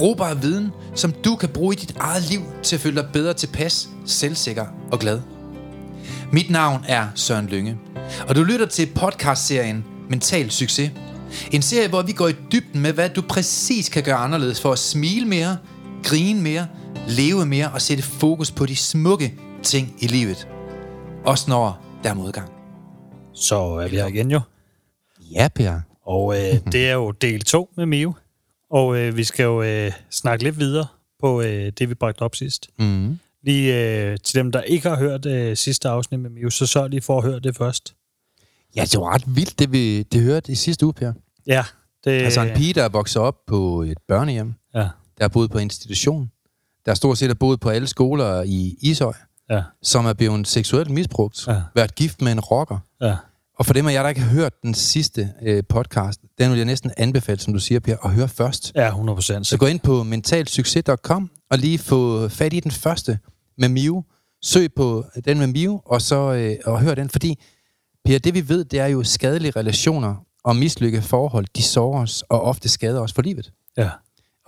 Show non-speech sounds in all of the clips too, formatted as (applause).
Brugbar viden, som du kan bruge i dit eget liv til at føle dig bedre tilpas, selvsikker og glad. Mit navn er Søren Lynge, og du lytter til podcastserien Mental Succes. En serie, hvor vi går i dybden med, hvad du præcis kan gøre anderledes for at smile mere, grine mere, leve mere og sætte fokus på de smukke ting i livet. Også når der er modgang. Så er vi her igen jo. Ja, Per. Og øh, det er jo del 2 med Mio. Og øh, vi skal jo øh, snakke lidt videre på øh, det, vi bragte op sidst. Mm. Lige øh, til dem, der ikke har hørt øh, sidste afsnit med Mio, så sørg lige for at høre det først. Ja, det var ret vildt, det vi det hørte i sidste uge, Per. Ja. Det, Altså en pige, der er vokset op på et børnehjem, Ja, der er boet på institution, der stort set er boet på alle skoler i Ishøj, ja, som er blevet seksuelt misbrugt, Ja. været gift med en rocker. ja. Og for dem af jer, der ikke har hørt den sidste øh, podcast, den vil jeg næsten anbefale, som du siger, Per, at høre først. Ja, 100 procent. Så gå ind på mentalsucces.com og lige få fat i den første med Miu. Søg på den med Miu, og så øh, og hør den, fordi Per, det vi ved, det er jo skadelige relationer og mislykkede forhold, de sårer os og ofte skader os for livet. Ja,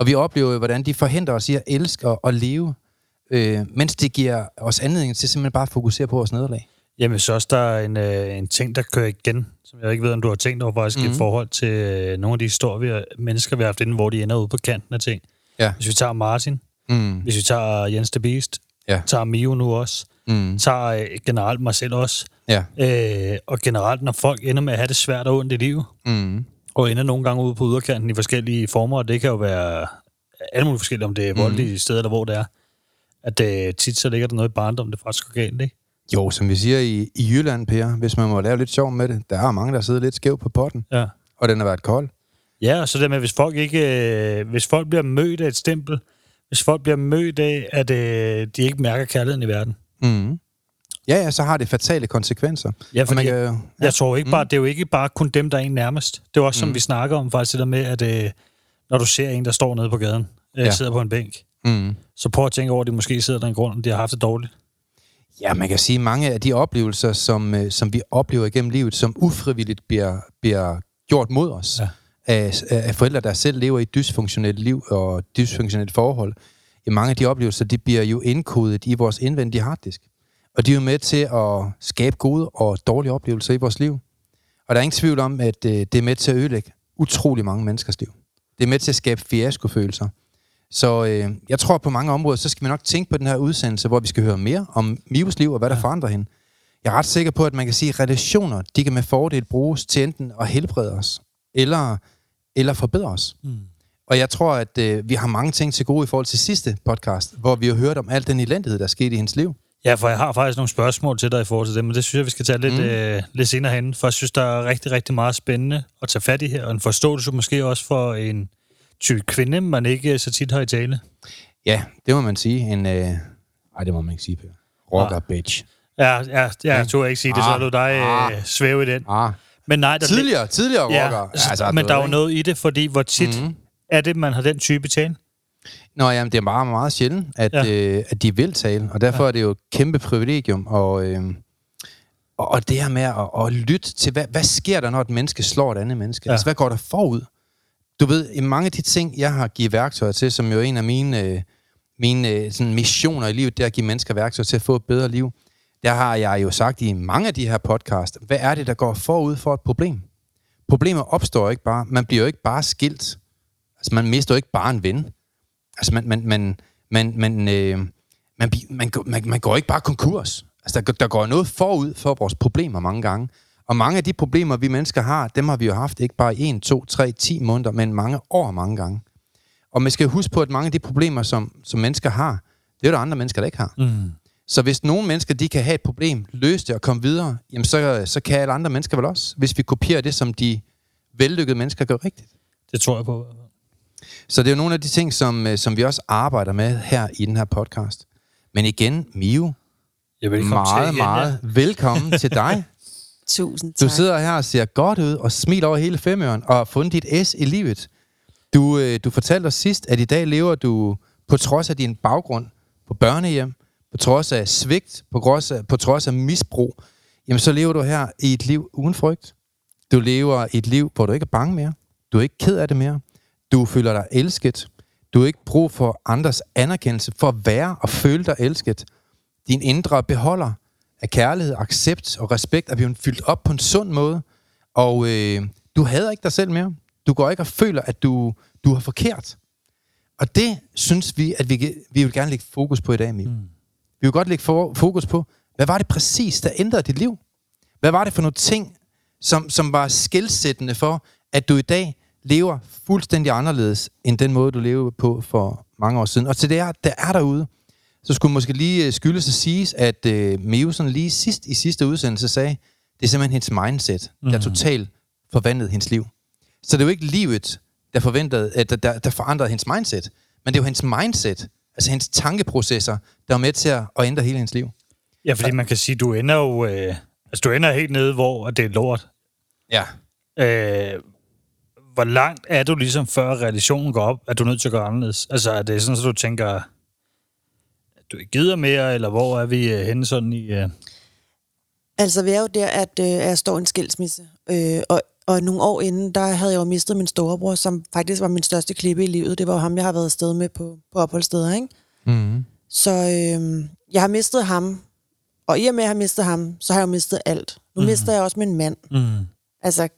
Og vi oplever jo, hvordan de forhindrer os i at elske og, og leve, øh, mens det giver os anledning til simpelthen bare at fokusere på vores nederlag. Jamen, så også der er en, øh, en ting, der kører igen, som jeg ikke ved, om du har tænkt over faktisk mm. Mhm. i forhold til øh, nogle af de historier, mennesker, vi har haft inde, hvor de ender ude på kanten af ting. Ja. Hvis vi tager Martin, Mm. hvis vi tager Jens the Beast, Ja. tager Mio nu også, Mm. tager øh, generelt mig selv også, Ja. øh, og generelt, når folk ender med at have det svært og ondt i livet, Mm. og ender nogle gange ude på yderkanten i forskellige former, og det kan jo være alle mulige forskellige, om det er voldelige steder, eller hvor det er, at øh, tit så ligger der noget i barndom, det faktisk går galt, ikke? Jo, som vi siger i, i Jylland, Per, hvis man må lave lidt sjov med det, der er mange, der sidder lidt skævt på potten, Ja. og den har været kold. Ja, og så det med, hvis folk ikke, øh, hvis folk bliver mødt af et stempel, hvis folk bliver mødt af, at øh, de ikke mærker kærligheden i verden. Mm. Ja, ja, så har det fatale konsekvenser. Ja, Og man kan, jeg, jo- jeg tror ikke bare, det er jo ikke bare kun dem, der er en nærmest. Det er også, som Mm. vi snakker om faktisk, det der med, at øh, når du ser en, der står nede på gaden, øh, Ja. sidder på en bænk, mm. så prøv at tænke over, at de måske sidder der en grund, de har haft det dårligt. Ja, man kan sige, mange af de oplevelser, som, øh, som vi oplever igennem livet, som ufrivilligt bliver, bliver gjort mod os Ja. af, af forældre, der selv lever i et dysfunktionelt liv og dysfunktionelt forhold, ja, mange af de oplevelser, de bliver jo indkodet i vores indvendige harddisk. Og de er jo med til at skabe gode og dårlige oplevelser i vores liv. Og der er ingen tvivl om, at øh, det er med til at ødelægge utrolig mange menneskers liv. Det er med til at skabe fiaskofølelser. Så øh, jeg tror på mange områder, så skal vi nok tænke på den her udsendelse, hvor vi skal høre mere om Mives liv og hvad der forandrer hende. Jeg er ret sikker på, at man kan sige, at relationer, de kan med fordel bruges til enten at helbrede os, eller, eller forbedre os. Mm. Og jeg tror, at øh, vi har mange ting til gode i forhold til sidste podcast, hvor vi har hørt om al den elendighed, der skete i hendes liv. Ja, for jeg har faktisk nogle spørgsmål til dig i forhold til det, men det synes jeg, vi skal tage lidt, mm. øh, lidt senere hen, for jeg synes, der er rigtig, rigtig meget spændende at tage fat i her, og en forståelse måske også for en type kvinde, man ikke så tit har i tale. Ja, det må man sige. En, øh... Ej, det må man ikke sige, Per. Rocker bitch. Ja, ja, ja jeg tror ikke sige det, så Ah, lå dig øh, ah. svæve i den. Ah, Men nej, der, tidligere, tidligere ja, rocker. altså, men der er jo noget i det, fordi hvor tit Mm. mm. er det, man har den type tale? Nå, jamen, det er bare meget sjældent, at, Ja. ja. øh, at de vil tale, og derfor ja. er det jo et kæmpe privilegium. Og, øh, og, og det her med at, at lytte til, hvad, hvad sker der, når et menneske slår et andet menneske? Ja. Ja. Altså, hvad går der forud? Du ved, i mange af de ting, jeg har givet værktøjer til, som jo er en af mine, øh, mine øh, sådan missioner i livet, det er at give mennesker værktøjer til at få et bedre liv. Der har jeg jo sagt i mange af de her podcast, hvad er det, der går forud for et problem? Problemer opstår ikke bare. Man bliver jo ikke bare skilt. Altså, man mister jo ikke bare en ven. Altså, man, man, man, man, man, øh, man, man, man, man går ikke bare konkurs. Altså, der, der går noget forud for vores problemer mange gange. Og mange af de problemer, vi mennesker har, dem har vi jo haft ikke bare i 1, 2, 3, 10 måneder, men mange år mange gange. Og man skal huske på, at mange af de problemer, som, som mennesker har, det er der andre mennesker, der ikke har. Mm. Så hvis nogle mennesker, de kan have et problem, løse det og komme videre, jamen så, så kan alle andre mennesker vel også, hvis vi kopierer det, som de vellykkede mennesker gør rigtigt. Det tror jeg på. Så det er jo nogle af de ting, som, øh, som vi også arbejder med her i den her podcast. Men igen, Mio, Ja, velkommen meget, til igen, meget velkommen til dig. (laughs) Tusind Du tak. sidder her og ser godt ud og smiler over hele femøren og har fundet dit S i livet. Du, øh, du fortalte os sidst, at i dag lever du på trods af din baggrund på børnehjem, på trods af svigt, på trods af, på trods af misbrug, jamen så lever du her i et liv uden frygt. Du lever et liv, hvor du ikke er bange mere. Du er ikke ked af det mere. Du føler dig elsket. Du har ikke brug for andres anerkendelse for at være og føle dig elsket. Din indre beholder af kærlighed, accept og respekt er blevet fyldt op på en sund måde. Og øh, du hader ikke dig selv mere. Du går ikke og føler, at du, du har forkert. Og det synes vi, at vi, vi vil gerne lægge fokus på i dag, Emil. Mm. Vi vil godt lægge for, fokus på, hvad var det præcis, der ændrede dit liv? Hvad var det for nogle ting, som, som var skældsættende for, at du i dag lever fuldstændig anderledes, end den måde, du levede på for mange år siden? Og til det, er, der er derude, så skulle måske lige øh, skyldes at siges, at øh, Mio sådan lige sidst i sidste udsendelse sagde, det er simpelthen hendes mindset, der Mhm. totalt forvandlede hendes liv. Så det er jo ikke livet, der, forventede, at der, der, der forandrede hendes mindset, men det er jo hendes mindset, altså hendes tankeprocesser, der var med til at, at ændre hele hendes liv. Ja, fordi man kan sige, du ender jo... Øh, altså, du ender helt nede, hvor det er lort. Ja. Øh, hvor langt er du ligesom, før realisationen går op, at du er nødt til at gøre anderledes? Altså, er det sådan, at du tænker, du ikke gider mere, eller hvor er vi øh, henne sådan i... Øh, Altså, vi er jo der, at øh, jeg står i en skilsmisse. Øh, og, og nogle år inden, der havde jeg jo mistet min storebror, som faktisk var min største klippe i livet. Det var jo ham, jeg har været afsted med på, på opholdssteder, ikke? Mm-hmm. Så øh, jeg har mistet ham, og i og med, at jeg har mistet ham, så har jeg jo mistet alt. Nu mm. mister jeg også min mand. mm. Altså,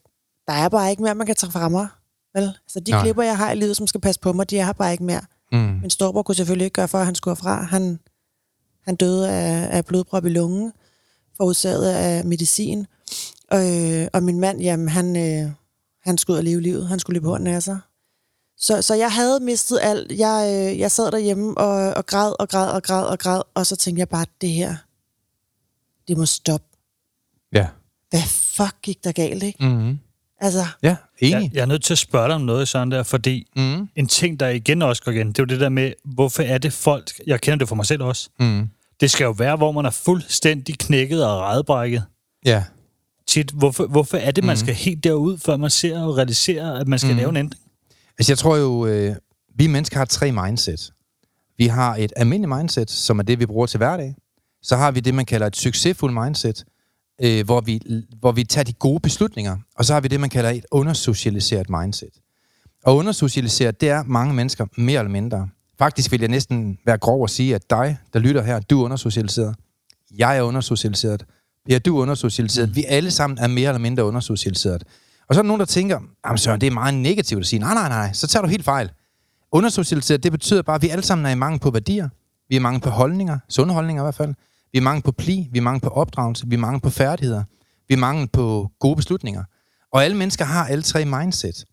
der er bare ikke mere, man kan tage fra mig. Vel? Altså, de Nej. klipper, jeg har i livet, som skal passe på mig, de er her bare ikke mere. Mm. Min storebror kunne selvfølgelig ikke gøre for, at han skulle herfra. Han, han døde af, af blodprop i lungen, forårsaget af medicin. Øh, og min mand, jamen, han, øh, han skulle ud og leve livet. Han skulle leve på af sig. Så, så jeg havde mistet alt. Jeg, øh, jeg sad derhjemme og, og græd og græd og græd og græd, og så tænkte jeg bare, det her, det må stoppe. Ja. Hvad fuck gik der galt, ikke? Mm-hmm. Altså, Ja, enig. Jeg, jeg er nødt til at spørge dig om noget sådan der, fordi Mm. en ting, der igen også går igen, det er jo det der med, hvorfor er det folk... Jeg kender det for mig selv også. Mm. Det skal jo være, hvor man er fuldstændig knækket og redbrækket. Ja. Tit, hvorfor, hvorfor er det, man skal helt derud, før man ser og realiserer, at man skal Mhm. lave en ændring? Altså, jeg tror jo, øh, vi mennesker har tre mindset. Vi har et almindeligt mindset, som er det, vi bruger til hverdag. Så har vi det, man kalder et succesfuldt mindset, øh, hvor, vi, hvor vi tager de gode beslutninger. Og så har vi det, man kalder et undersocialiseret mindset. Og undersocialiseret, det er mange mennesker mere eller mindre. Faktisk vil jeg næsten være grov at sige, at dig, der lytter her, du er undersocialiseret. Jeg er undersocialiseret. Ja, du er undersocialiseret. Vi alle sammen er mere eller mindre undersocialiseret. Og så er der nogen, der tænker, jamen Søren, det er meget negativt at sige, nej, nej, nej, så tager du helt fejl. Undersocialiseret, det betyder bare, at vi alle sammen er i mangel på værdier. Vi er i mangel på holdninger, sunde holdninger i hvert fald. Vi er mangel på pli, vi er mangel på opdragelse, vi er mangel på færdigheder. Vi er mangel på gode beslutninger. Og alle mennesker har alle tre mindset.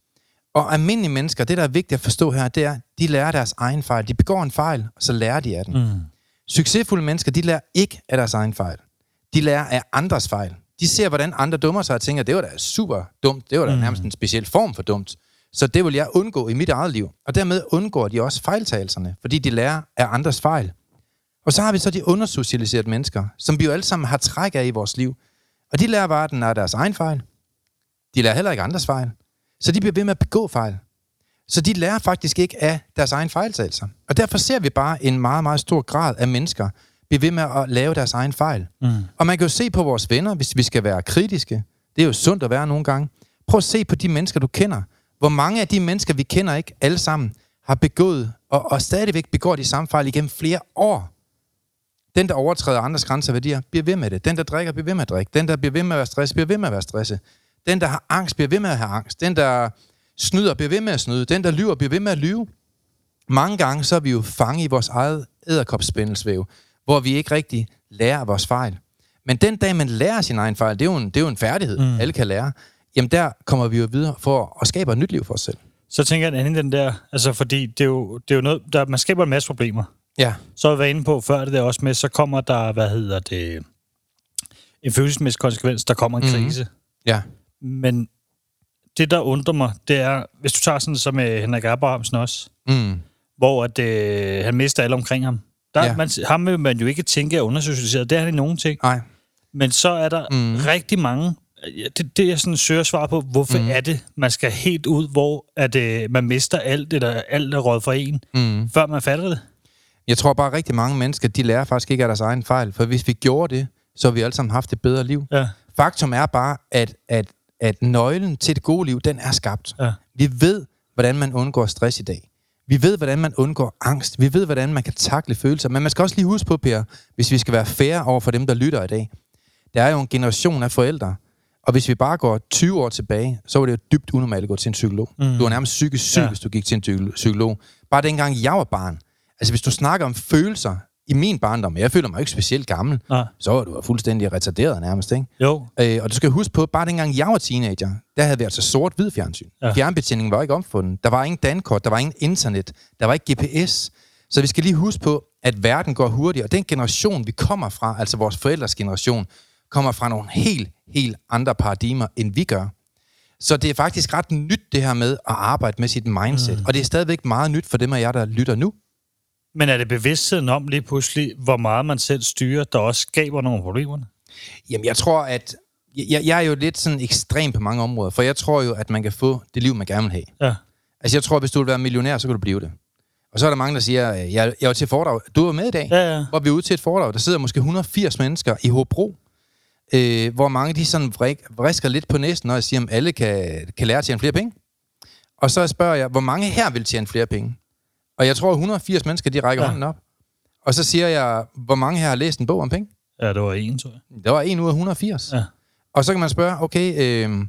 Og almindelige mennesker, det der er vigtigt at forstå her, det er, de lærer deres egen fejl. De begår en fejl, og så lærer de af den. Mm. Succesfulde mennesker, de lærer ikke af deres egen fejl. De lærer af andres fejl. De ser, hvordan andre dummer sig og tænker, det var da super dumt. Det var da Mm. nærmest en speciel form for dumt. Så det vil jeg undgå i mit eget liv. Og dermed undgår de også fejltagelserne, fordi de lærer af andres fejl. Og så har vi så de undersocialiserede mennesker, som vi jo alle sammen har træk af i vores liv. Og de lærer bare, at den er deres egen fejl. De lærer heller ikke andres fejl. Så de bliver ved med at begå fejl. Så de lærer faktisk ikke af deres egen fejltagelser. Og derfor ser vi bare en meget, meget stor grad af mennesker blive ved med at lave deres egen fejl. Mm. Og man kan jo se på vores venner, hvis vi skal være kritiske. Det er jo sundt at være nogle gange. Prøv at se på de mennesker, du kender. Hvor mange af de mennesker, vi kender ikke alle sammen, har begået og, og stadigvæk begår de samme fejl igennem flere år. Den, der overtræder andres grænser og værdier, bliver ved med det. Den, der drikker, bliver ved med at drikke. Den, der bliver ved med at være stresset, bliver ved med at være stresset. Den, der har angst, bliver ved med at have angst. Den, der snyder, bliver ved med at snyde. Den, der lyver, bliver ved med at lyve. Mange gange så er vi jo fanget i vores eget æderkopspændelsvæv, hvor vi ikke rigtig lærer vores fejl. Men den dag, man lærer sin egen fejl, det er jo en, det er jo en færdighed, mm. alle kan lære. Jamen der kommer vi jo videre for at skabe et nyt liv for os selv. Så tænker jeg, at anden den der, altså fordi det er jo, det er jo noget, der, man skaber en masse problemer. Ja. Så har været inde på før det der også med, så kommer der, hvad hedder det, en følelsesmæssig konsekvens, der kommer en Mhm. krise. Ja. Men det, der undrer mig, det er, hvis du tager sådan som med Henrik Abrahamsen også, Mm. hvor at, øh, han mister alle omkring ham. Der, Ja. man, ham vil man jo ikke tænke er undersocialiseret. Det er han i nogen ting. Nej. Men så er der Mm. mm. rigtig mange... Det, det jeg sådan søger svar på, hvorfor Mm. mm. er det, man skal helt ud, hvor at, øh, man mister alt, eller alt er råd fra en, Mm. før man fatter det? Jeg tror bare, at rigtig mange mennesker, de lærer faktisk ikke af deres egen fejl. For hvis vi gjorde det, så har vi alle sammen haft et bedre liv. Ja. Faktum er bare, at, at, at nøglen til det gode liv, den er skabt. Ja. Vi ved, hvordan man undgår stress i dag. Vi ved, hvordan man undgår angst. Vi ved, hvordan man kan takle følelser. Men man skal også lige huske på, Per, hvis vi skal være færre over for dem, der lytter i dag. Der er jo en generation af forældre, og hvis vi bare går 20 år tilbage, så var det jo dybt unormalt at gå til en psykolog. Mm. Du var nærmest psykisk syg, ja. Hvis du gik til en psy- psykolog. Bare dengang jeg var barn. Altså hvis du snakker om følelser i min barndom, jeg føler mig ikke specielt gammel, Nej. så var du fuldstændig retarderet nærmest, ikke? Jo. Øh, og du skal huske på, bare dengang jeg var teenager, der havde vi altså sort-hvid fjernsyn. Ja. Fjernbetjeningen var ikke omfundet. Der var ingen dankort, der var ingen internet, der var ikke GPS. Så vi skal lige huske på, at verden går hurtigere. Og den generation, vi kommer fra, altså vores forældres generation, kommer fra nogle helt, helt andre paradigmer, end vi gør. Så det er faktisk ret nyt, det her med at arbejde med sit mindset. Mm. Og det er stadigvæk meget nyt for dem af jer, der lytter nu. Men er det bevidstheden om lige pludselig, hvor meget man selv styrer, der også skaber nogle problemer? Jamen, jeg tror, at... Jeg, jeg er jo lidt sådan ekstrem på mange områder, for jeg tror jo, at man kan få det liv, man gerne vil have. Ja. Altså, jeg tror, at hvis du vil være millionær, så kan du blive det. Og så er der mange, der siger, øh, jeg, jeg var til foredrag. Du var med i dag, ja. Ja, hvor vi er ude til et foredrag. Der sidder måske 180 mennesker i Hobro, øh, hvor mange de sådan vrik, vrisker lidt på næsen, når jeg siger, om alle kan, kan lære at tjene flere penge. Og så spørger jeg, hvor mange her vil tjene flere penge? Og jeg tror, 180 mennesker, de rækker ja. Hånden op. Og så siger jeg, hvor mange her har læst en bog om penge? Ja, det var en, tror jeg. Der var en ud af 180. Ja. Og så kan man spørge, okay, øh,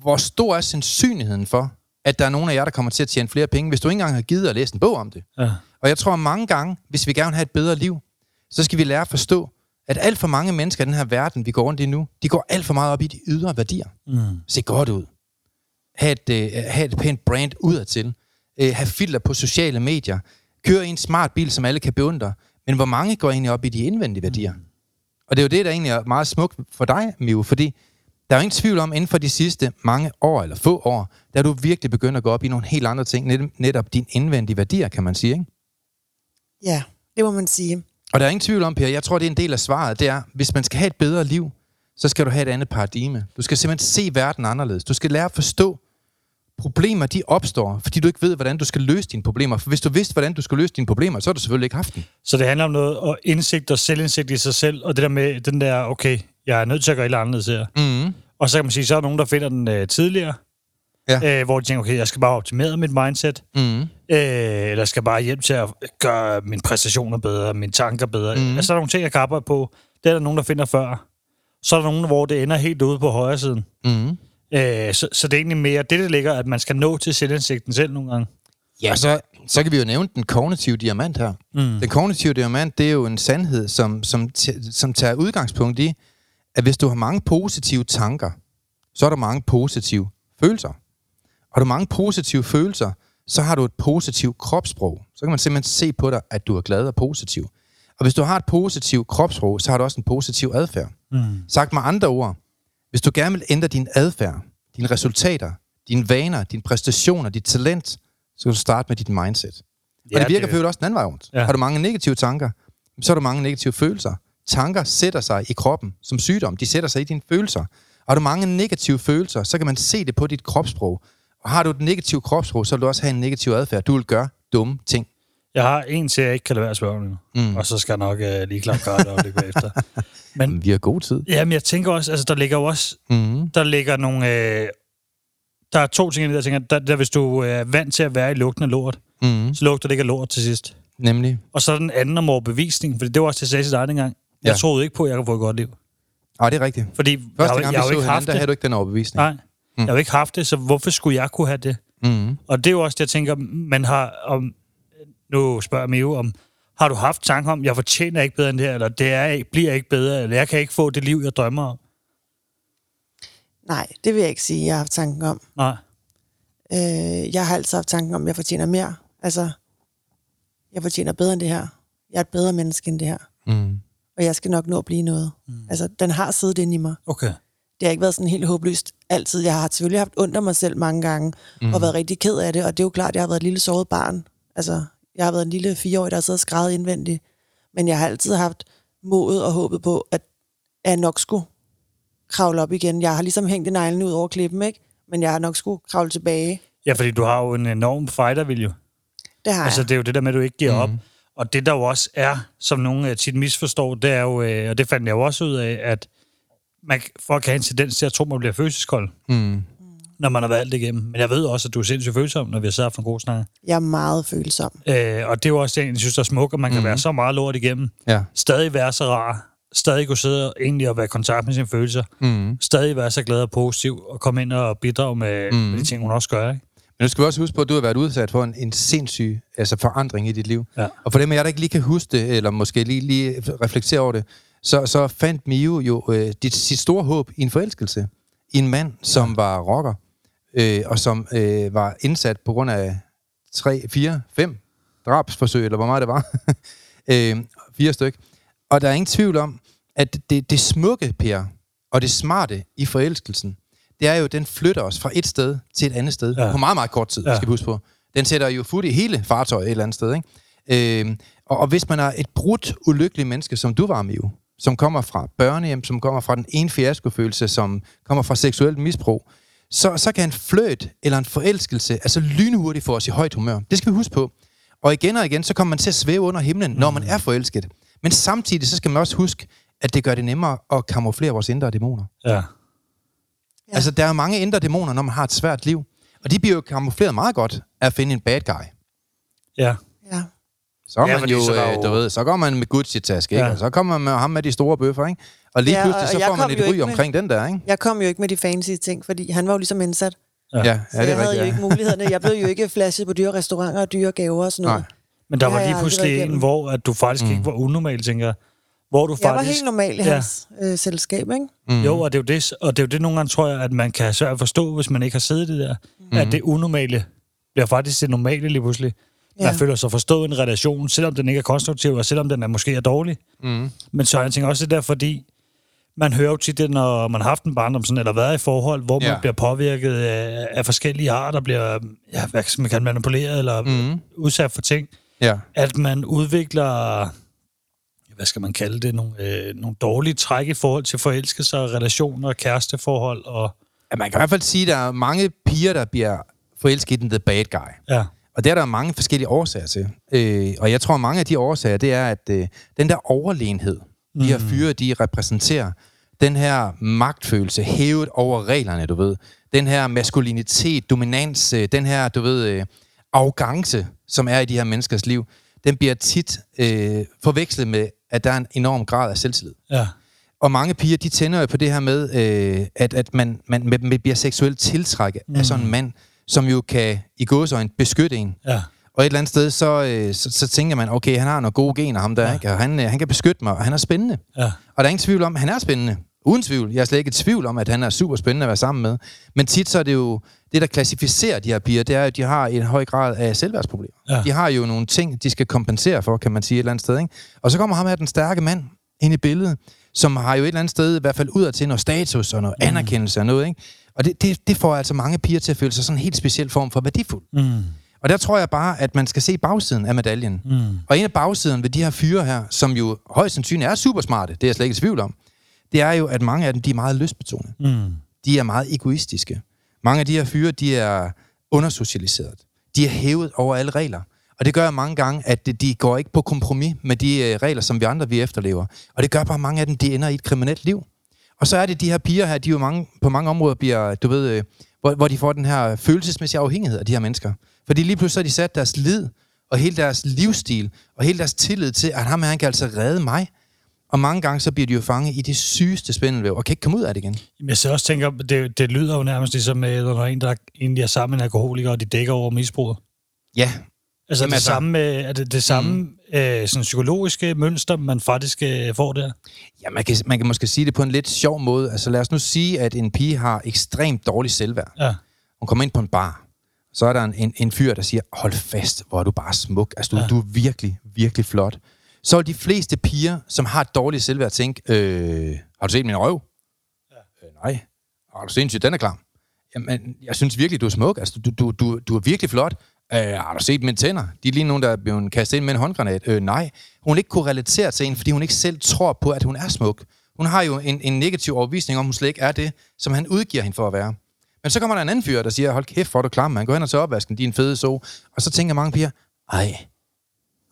hvor stor er sandsynligheden for, at der er nogen af jer, der kommer til at tjene flere penge, hvis du ikke engang har givet at læse en bog om det? Ja. Og jeg tror at mange gange, hvis vi gerne vil have et bedre liv, så skal vi lære at forstå, at alt for mange mennesker i den her verden, vi går rundt i nu, de går alt for meget op i de ydre værdier. Mm. Se godt ud. Ha' et, øh, ha et pænt brand udadtil. Øh, ha' filter på sociale medier. Kør i en smart bil, som alle kan beundre. Men hvor mange går egentlig op i de indvendige værdier? Og det er jo det, der egentlig er meget smukt for dig, Miu, fordi der er jo ingen tvivl om, inden for de sidste mange år, eller få år, der er du virkelig begyndt at gå op i nogle helt andre ting. Net, netop dine indvendige værdier, kan man sige, ikke? Ja, det må man sige. Og der er ingen tvivl om, Per, jeg tror, det er en del af svaret, det er, hvis man skal have et bedre liv, så skal du have et andet paradigme. Du skal simpelthen se verden anderledes. Du skal lære at forstå, problemer de opstår, fordi du ikke ved, hvordan du skal løse dine problemer. For hvis du vidste, hvordan du skulle løse dine problemer, så har du selvfølgelig ikke haft dem. Så det handler om noget og indsigt og selvindsigt i sig selv, og det der med den der, okay, jeg er nødt til at gøre et eller andet her. Mm. Og så kan man sige, så er der nogen, der finder den øh, tidligere, Ja. øh, hvor de tænker, okay, jeg skal bare optimere mit mindset, Mm. øh, eller jeg skal bare hjælpe til at gøre mine præstationer bedre, mine tanker bedre. Mm. Altså, der er nogle ting, jeg kan arbejde på. Det er der nogen, der finder før. Så er der nogen, hvor det ender helt ude på højre siden. Mm. Øh, så, så det er egentlig mere det, der ligger, at man skal nå til selvindsigten selv nogle gange. Ja, så, så kan vi jo nævne den kognitive diamant her. Mm. Den kognitive diamant, det er jo en sandhed, som, som, som tager udgangspunkt i, at hvis du har mange positive tanker, så er der mange positive følelser. Har du mange positive følelser, så har du et positivt kropssprog. Så kan man simpelthen se på dig, at du er glad og positiv. Og hvis du har et positivt kropssprog, så har du også en positiv adfærd. Mm. Sagt med andre ord, hvis du gerne vil ændre din adfærd, dine resultater, dine vaner, dine præstationer, dit talent, så kan du starte med dit mindset. Ja, og det virker øvrigt også den anden vej rundt. Ja. Ja. Har du mange negative tanker, så har du mange negative følelser. Tanker sætter sig i kroppen som sygdom. De sætter sig i dine følelser. Har du mange negative følelser, så kan man se det på dit kropssprog. Og har du et negativt kropssprog, så vil du også have en negativ adfærd. Du vil gøre dumme ting. Jeg har en til, jeg ikke kan lade være at spørge nu. Mm. Mm. Og så skal jeg nok øh, lige klare godt op det efter. (laughs) Men Vi har god tid. jamen, jeg tænker også, altså der ligger jo også, Mm. der ligger nogle, øh, der er to ting jeg tænker, der, der, hvis du er vant til at være i lugten af lort, Mm. så lugter det ikke af lort til sidst. Nemlig. Og så er den anden om overbevisning, for det var også jeg til dig dengang. Jeg Ja. troede ikke på, at jeg kunne få et godt liv. Ah, det er rigtigt. Fordi jeg, Første har, gang, jeg, vi så ikke hinanden, haft der havde du ikke den overbevisning. Nej, jeg har jo ikke haft det, så hvorfor skulle jeg kunne have det? Mm. Og det er jo også det, jeg tænker, man har, om, nu spørger jo om, har du haft tanker om, jeg fortjener ikke bedre end det her, eller det er, ikke- bliver ikke bedre, eller jeg kan ikke få det liv, jeg drømmer om? Nej, det vil jeg ikke sige, jeg har haft tanken om. Nej. Øh, jeg har altid haft tanken om, at jeg fortjener mere. Altså, jeg fortjener bedre end det her. Jeg er et bedre menneske end det her. Mm. Og jeg skal nok nå at blive noget. Mm. Altså, den har siddet inde i mig. Okay. det har ikke været sådan helt håbløst altid. Jeg har selvfølgelig haft ondt af mig selv mange gange, mm. og været rigtig ked af det, og det er jo klart, at jeg har været et lille såret barn. Altså, jeg har været en lille fireårig, der har siddet og skrevet indvendigt, men jeg har altid haft modet og håbet på, at jeg nok skulle kravle op igen. Jeg har ligesom hængt neglen ud over klippen, ikke? Men jeg har nok skulle kravle tilbage. Ja, fordi du har jo en enorm fighter-vilje. Det har Altså, jeg. det er jo det der med, at du ikke giver mm. op. Og det, der jo også er, som nogen øh, tit misforstår, det er jo, øh, og det fandt jeg jo også ud af, at man, folk kan have en tendens til at tro, at man bliver følelseskold, Mm. Når man har været alt igennem. Men jeg ved også, at du er sindssygt følsom, når vi har siddet for en god snak. Jeg er meget følsom. Øh, og det er jo også det, jeg synes, der er smukt, at man kan være så meget lort igennem. Ja. Stadig være så rar. Stadig kunne sidde og egentlig og være i kontakt med sine følelser. Mm. Stadig være så glad og positiv, og komme ind og bidrage med, mm. med de ting, hun også gør. Ikke? Men nu skal vi også huske på, at du har været udsat for en, en sindssyg altså forandring i dit liv. Ja. Og for dem af jer, der ikke lige kan huske det, eller måske lige, lige reflektere over det, så, så fandt Mio jo øh, dit, sit store håb i en forelskelse. I en mand, som var rocker, øh, og som øh, var indsat på grund af tre, fire, fem drabsforsøg, eller hvor meget det var. (laughs) øh, fire styk. Og der er ingen tvivl om, at det, det smukke, Per, og det smarte i forelskelsen, det er jo, at den flytter os fra et sted til et andet sted. Ja. På meget, meget kort tid, Ja. skal vi huske på. Den sætter jo fod i hele fartøjet et eller andet sted. Ikke? Øh, og, og hvis man er et brudt, ulykkeligt menneske, som du var, Mio, som kommer fra børnehjem, som kommer fra den ene fiaskofølelse, som kommer fra seksuelt misbrug, så, så kan en fløjt eller en forelskelse altså lynhurtigt få os i højt humør. Det skal vi huske på. Og igen og igen, så kommer man til at svæve under himlen, når man er forelsket. Men samtidig, så skal man også huske, at det gør det nemmere at kamuflere vores indre dæmoner. Ja. Ja. Ja. Altså, der er mange indre dæmoner, når man har et svært liv. Og de bliver jo kamufleret meget godt af at finde en bad guy. Ja. Ja. Så er Ja, man fordi jo, så øh, jo- du ved, så går man med Gucci-taske, ikke? Ja. Og så kommer man med ham med de store bøffer, ikke? Og lige Ja, pludselig, og så jeg får man kom et jo ry ikke med- omkring den der, ikke? Jeg kom jo ikke med de fancy ting, fordi han var jo ligesom indsat. Ja. Ja, ja, Så det jeg er havde rigtigt. jo Ja. ikke mulighederne. Jeg blev jo ikke flashet på dyre restauranter og dyre gaver og sådan noget. Nej. Men der Det var jeg lige pludselig en, hvor at du faktisk mm. ikke var unormal, tænker jeg. Hvor du Jeg var faktisk... helt normal i Ja. hans øh, selskab, ikke? Mm. Jo, og det er jo det, og det er jo det nogle gange, tror jeg, at man kan svært at forstå, hvis man ikke har siddet i det der. Mm. At det unormale bliver faktisk det normale lige pludselig. Man Ja. føler sig forstået i en relation, selvom den ikke er konstruktiv, og selvom den er måske er dårlig. Mm. Men så jeg tænker også det der, fordi man hører jo tit det, når man har haft en barndom sådan, eller været i forhold, hvor man Ja. bliver påvirket af, af forskellige arter, bliver ja, hvad man kalde manipuleret eller mm. Mm. udsat for ting, Ja. at man udvikler, hvad skal man kalde det, nogle, øh, nogle dårlige træk i forhold til forelskelser, relationer, kæresteforhold og ja. Man kan i hvert fald sige, at der er mange piger, der bliver forelsket i den the bad guy. ja, Og det er der mange forskellige årsager til. Øh, og jeg tror, at mange af de årsager, det er, at øh, den der overlegenhed, de her fyre, de repræsenterer, den her magtfølelse hævet over reglerne, du ved. Den her maskulinitet, dominans, øh, den her, du ved, øh, arrogance, som er i de her menneskers liv, den bliver tit øh, forvekslet med, at der er en enorm grad af selvtillid. ja, Og mange piger, de tænder jo på det her med, øh, at, at man, man, man, man bliver seksuelt tiltrækket mm. af sådan en mand, som jo kan i gåsøjne beskytte en. ja, Og et eller andet sted, så, øh, så, så tænker man, okay, han har nogle gode gener, ham der, ja. ikke? og han, øh, han kan beskytte mig, og han er spændende. ja, Og der er ingen tvivl om, at han er spændende. Uden tvivl. Jeg er slet ikke i tvivl om, at han er super spændende at være sammen med. Men tit så er det jo, det der klassificerer de her piger, det er, at de har en høj grad af selvværdsproblemer. Ja. De har jo nogle ting, de skal kompensere for, kan man sige et eller andet sted. Ikke? Og så kommer ham her, den stærke mand, ind i billedet, som har jo et eller andet sted, i hvert fald udad til noget status og noget mm. anerkendelse og noget. Ikke? Og det, det, det får altså mange piger til at føle sig sådan en helt speciel form for værdifuld. mm, Og der tror jeg bare, at man skal se bagsiden af medaljen. mm, Og en af bagsiden ved de her fyre her, som jo højst sandsynligt er super smarte, det er jeg slet ikke i tvivl om, det er jo, at mange af dem, de er meget lystbetonede. mm, De er meget egoistiske. Mange af de her fyre, de er undersocialiseret. De er hævet over alle regler. Og det gør mange gange, at de- de går ikke på kompromis med de øh, regler, som vi andre vi efterlever. Og det gør bare mange af dem, de ender i et kriminelt liv. Og så er det de her piger her, de jo mange, på mange områder bliver, du ved, øh, hvor, hvor de får den her følelsesmæssige afhængighed af de her mennesker. Fordi lige pludselig har de sat deres lid, og hele deres livsstil, og hele deres tillid til, at ham her, han kan altså redde mig. Og mange gange, så bliver de jo fanget i det sygeste spændelvæv, og kan ikke komme ud af det igen. Jeg så også tænker, det, det lyder jo nærmest ligesom, når en, der egentlig er sammen med en alkoholiker, og de dækker over misbruget. Ja, Altså Jamen det altså- samme, er det det samme mm. øh, sådan psykologiske mønster, man faktisk øh, får der? Ja, man kan, man kan måske sige det på en lidt sjov måde. Altså lad os nu sige, at en pige har ekstremt dårligt selvværd. Ja. Hun kommer ind på en bar. Så er der en, en, en fyr, der siger, hold fast, hvor er du bare smuk. Altså du, Ja. du er virkelig, virkelig flot. Så vil de fleste piger, som har et dårligt selvværd, tænke, øh, har du set min røv? Ja. Øh, nej. Åh, du sindssygt, den er klam. Jamen, jeg synes virkelig, du er smuk. Altså, du, du, du, du er virkelig flot. Øh, har du set mine tænder? De er lige nogen, der er blevet kastet ind med en håndgranat. Øh, nej. Hun ikke kunne relatere til en, fordi hun ikke selv tror på, at hun er smuk. Hun har jo en, en negativ overvisning om, hun slet ikke er det, som han udgiver hende for at være. Men så kommer der en anden fyr, der siger, hold kæft, hvor du klam, man. Gå hen og tage opvasken, din fede så. Og så tænker mange piger, ej,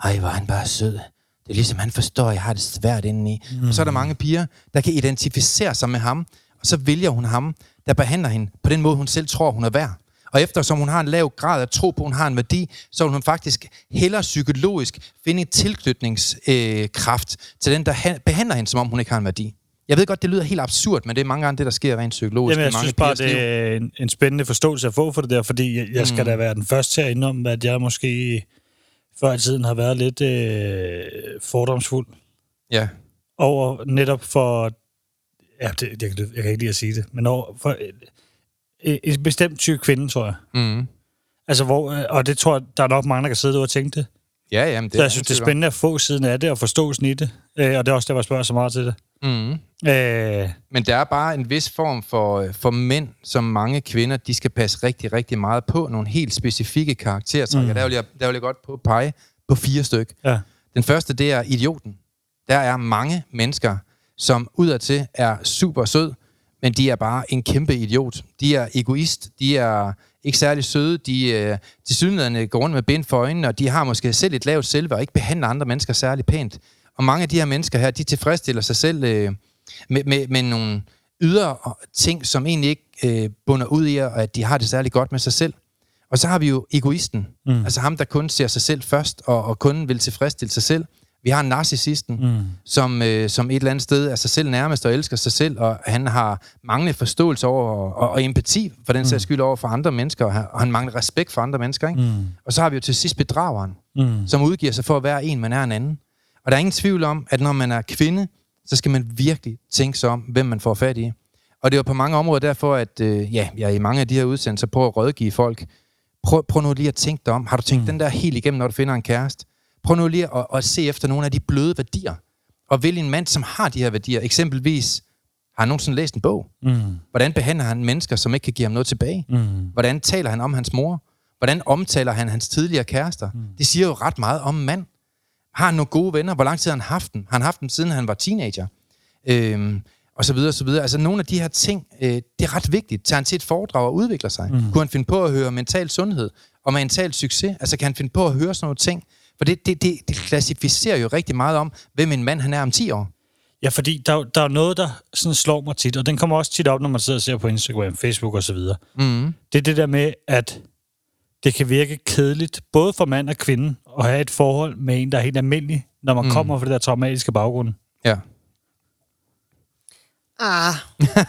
ej, hvor er han bare sød. Det er ligesom, han forstår, at jeg har det svært indeni. Mm. Og så er der mange piger, der kan identificere sig med ham, og så vælger hun ham, der behandler hende på den måde, hun selv tror, hun er værd. Og eftersom hun har en lav grad af tro på, at hun har en værdi, så vil hun faktisk hellere psykologisk finde en tilknytningskraft øh, til den, der ha- behandler hende, som om hun ikke har en værdi. Jeg ved godt, det lyder helt absurd, men det er mange gange det, der sker rent psykologisk. Jamen, jeg mange synes bare, det er en, en spændende forståelse at få for det der, fordi jeg, jeg skal Mm. da være den første til at indrømme, at jeg måske før i tiden har været lidt øh, fordomsfuld Ja. over netop for... Ja, det, jeg, kan- jeg kan ikke lide at sige det, men over for øh, en bestemt type kvinde, tror jeg. Mm. Altså, hvor, øh, og det tror jeg, der er nok mange, der kan sidde og tænke det. Ja, jamen, det Det så jeg synes, det er spændende at få siden af det og forståelsen i det. Øh, og det er også der, jeg spørger så meget til det. Mm. Øh, Men der er bare en vis form for, for mænd, som mange kvinder, de skal passe rigtig, rigtig meget på. Nogle helt specifikke karaktertræk. Mm. Der, vil jeg, der vil jeg godt på pege på fire styk. ja. Den første, det er idioten. Der er mange mennesker, som udadtil er super sød, men de er bare en kæmpe idiot. De er egoist, de er ikke særlig søde, de øh, til synligheden går rundt med bind for øjnene, og de har måske selv et lavt selve og ikke behandler andre mennesker særlig pænt. Og mange af de her mennesker her, de tilfredsstiller sig selv øh, med, med, med nogle ydre ting, som egentlig ikke øh, bunder ud i, at de har det særlig godt med sig selv. Og så har vi jo egoisten. Mm. Altså ham, der kun ser sig selv først, og, og kun vil tilfredsstille sig selv. Vi har narcissisten, mm. som, øh, som et eller andet sted er sig selv nærmest og elsker sig selv, og han har manglende forståelse over, og, og empati for den sags skyld over for andre mennesker, og han, og han mangler respekt for andre mennesker. Ikke? Mm. Og så har vi jo til sidst bedrageren, mm. som udgiver sig for at være en, man er en anden. Og der er ingen tvivl om, at når man er kvinde, så skal man virkelig tænke sig om, hvem man får fat i. Og det er jo på mange områder derfor, at øh, ja, jeg i mange af de her udsendelser prøver at rådgive folk. Prøv, prøv nu lige at tænke dig om. Har du tænkt mm. den der helt igennem, når du finder en kæreste? Prøv nu lige at, at se efter nogle af de bløde værdier. Og vælg en mand, som har de her værdier. Eksempelvis, har han nogensinde læst en bog? Mm. Hvordan behandler han mennesker, som ikke kan give ham noget tilbage? Mm. Hvordan taler han om hans mor? Hvordan omtaler han hans tidligere kærester? Mm. Det siger jo ret meget om mand. Har han nogle gode venner? Hvor lang tid har han haft dem? Har han haft dem, siden han var teenager? Øhm, og så videre, og så videre. Altså nogle af de her ting, øh, det er ret vigtigt. Tager han til et foredrag og udvikler sig? Mm. Kunne han finde på at høre mental sundhed og mental succes? Altså kan han finde på at høre sådan nogle ting? For det, det, det, det klassificerer jo rigtig meget om, hvem en mand han er om 10 år. Ja, fordi der, der er noget, der sådan slår mig tit, og den kommer også tit op, når man sidder og ser på Instagram, Facebook osv. Mm. Det er det der med, at det kan virke kedeligt, både for mand og kvinde, at have et forhold med en, der er helt almindelig, når man mm. kommer fra det der traumatiske baggrund. Ja. Ah,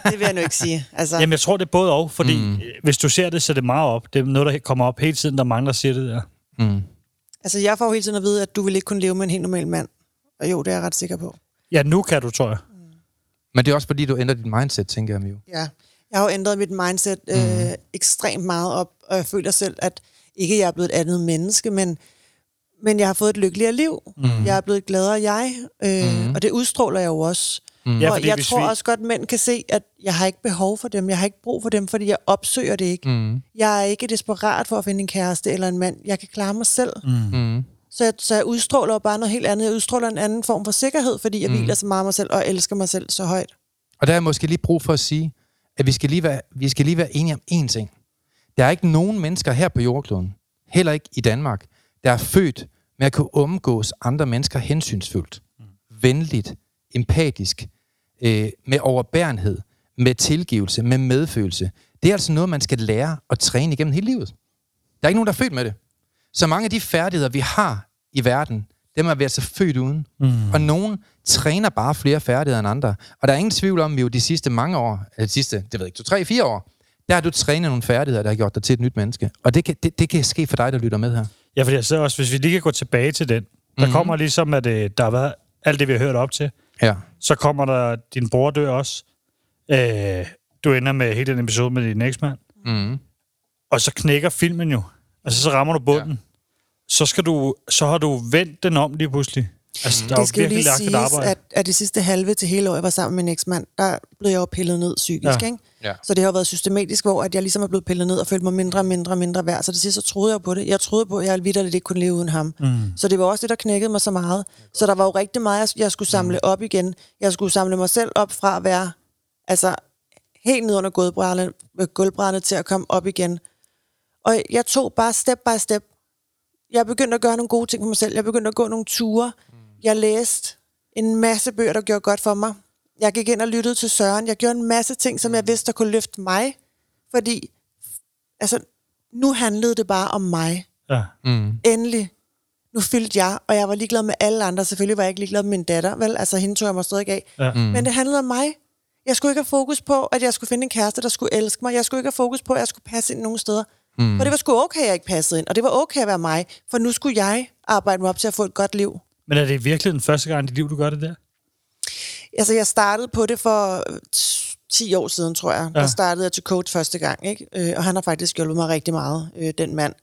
det vil jeg nu ikke sige. (laughs) Altså, Jamen, jeg tror, det er både og, fordi mm. hvis du ser det, så er det meget op. Det er noget, der kommer op hele tiden, der mangler siger det der. Mm. Altså, jeg får hele tiden at vide, at du vil ikke kunne leve med en helt normal mand. Og jo, det er jeg ret sikker på. Ja, nu kan du, tror jeg. Men det er også fordi, du ændrer dit mindset, tænker jeg, Mio. Ja. Jeg har jo ændret mit mindset øh, Mhm. ekstremt meget op, og jeg føler selv, at ikke jeg er blevet et andet menneske, men, men jeg har fået et lykkeligere liv. Mm. Jeg er blevet et gladere jeg, øh, mm. og det udstråler jeg jo også. Mm. Ja, og fordi jeg tror vi- også godt, at mænd kan se, at jeg har ikke behov for dem. Jeg har ikke brug for dem, fordi jeg opsøger det ikke. Mm. Jeg er ikke desperat for at finde en kæreste eller en mand. Jeg kan klare mig selv. Mm. Mm. Så, jeg, så jeg udstråler jo bare noget helt andet. Jeg udstråler en anden form for sikkerhed, fordi jeg mm. hviler så meget mig selv og elsker mig selv så højt. Og der er måske lige brug for at sige, at vi skal lige være, vi skal lige være enige om én ting. Der er ikke nogen mennesker her på jordkloden, heller ikke i Danmark, der er født med at kunne omgås andre mennesker hensynsfuldt, mm. venligt, empatisk, øh, med overbærenhed, med tilgivelse, med medfølelse. Det er altså noget, man skal lære og træne igennem hele livet. Der er ikke nogen, der er født med det. Så mange af de færdigheder, vi har i verden, dem er vi altså født uden. Mm. Og nogen træner bare flere færdigheder end andre. Og der er ingen tvivl om, at vi jo de sidste mange år, eller de sidste, det ved jeg ikke, to, tre, fire år, der har du trænet nogle færdigheder, der har gjort dig til et nyt menneske. Og det kan, det, det kan ske for dig, der lytter med her. Ja, fordi jeg sidder også, hvis vi lige kan gå tilbage til den. Der Mhm. mm-hmm. kommer ligesom, at øh, der har været alt det, vi har hørt op til. Ja. Så kommer der, din bror dør også. Øh, du ender med hele den episode med din eksmand. Mm. Og så knækker filmen jo. Altså, så rammer du bunden. Ja. Så, skal du, så har du vendt den om lige pludselig. Altså, der er Det skal jo lige siges, arbejde. at, at det sidste halve til hele år, jeg var sammen med min eksmand, der blev jeg jo pillet ned psykisk, Ja. ikke? Ja. Så det har været systematisk, hvor at jeg ligesom er blevet pillet ned og følte mig mindre og mindre og mindre værd. Så det sidste så troede jeg på det. Jeg troede på, at jeg vidderligt ikke kunne leve uden ham. Mm. Så det var også det, der knækkede mig så meget. Så der var jo rigtig meget, jeg- skulle samle op igen. Jeg skulle samle mig selv op fra at være altså, helt ned under gulvbrædderne til at komme op igen. Og jeg tog bare step by step. Jeg begyndte at gøre nogle gode ting for mig selv. Jeg begyndte at gå nogle ture. Jeg læste en masse bøger, der gjorde godt for mig. Jeg gik ind og lyttede til Søren. Jeg gjorde en masse ting, som jeg vidste, der kunne løfte mig. Fordi, altså, nu handlede det bare om mig. Ja. Mm. Endelig. Nu fyldte jeg, og jeg var ligeglad med alle andre. Selvfølgelig var jeg ikke ligeglad med min datter, vel? Altså, hende tog jeg mig stadig af. Ja. Mm. Men det handlede om mig. Jeg skulle ikke have fokus på, at jeg skulle finde en kæreste, der skulle elske mig. Jeg skulle ikke have fokus på, at jeg skulle passe ind nogen steder. Mm. For det var sgu okay, at jeg ikke passede ind. Og det var okay at være mig. For nu skulle jeg arbejde mig op til at få et godt liv. Men er det virkelig den første gang i dit liv, du gør det der? Altså, jeg startede på det for øh, t- 10 år siden, tror jeg. Ja. Der startede jeg til coach første gang, ikke? Øh, og han har faktisk hjulpet mig rigtig meget, øh, den mand.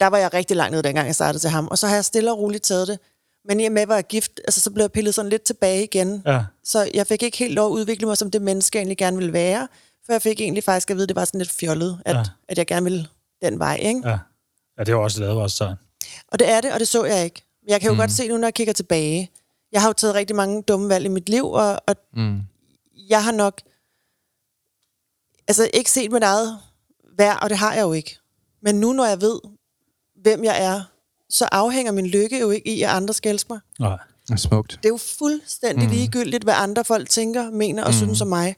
Der var jeg rigtig langt ned, dengang jeg startede til ham. Og så har jeg stille og roligt taget det. Men i og med, at jeg var gift, altså, så blev jeg pillet sådan lidt tilbage igen. Ja. Så jeg fik ikke helt lov at udvikle mig som det menneske, jeg egentlig gerne ville være. For jeg fik egentlig faktisk at vide, at det var sådan lidt fjollet, at, Ja. at jeg gerne ville den vej, ikke? Ja. Ja, det jo også lavet vores tegn. Og det er det, og det så jeg ikke. Jeg kan jo mm. godt se nu, når jeg kigger tilbage. Jeg har jo taget rigtig mange dumme valg i mit liv, og, og Mm. jeg har nok altså ikke set mit eget værd, og det har jeg jo ikke. Men nu, når jeg ved, hvem jeg er, så afhænger min lykke jo ikke i, at andre skal elske mig. Nej. Smukt. Det er jo fuldstændig mm. ligegyldigt, hvad andre folk tænker, mener og mm. synes om mig.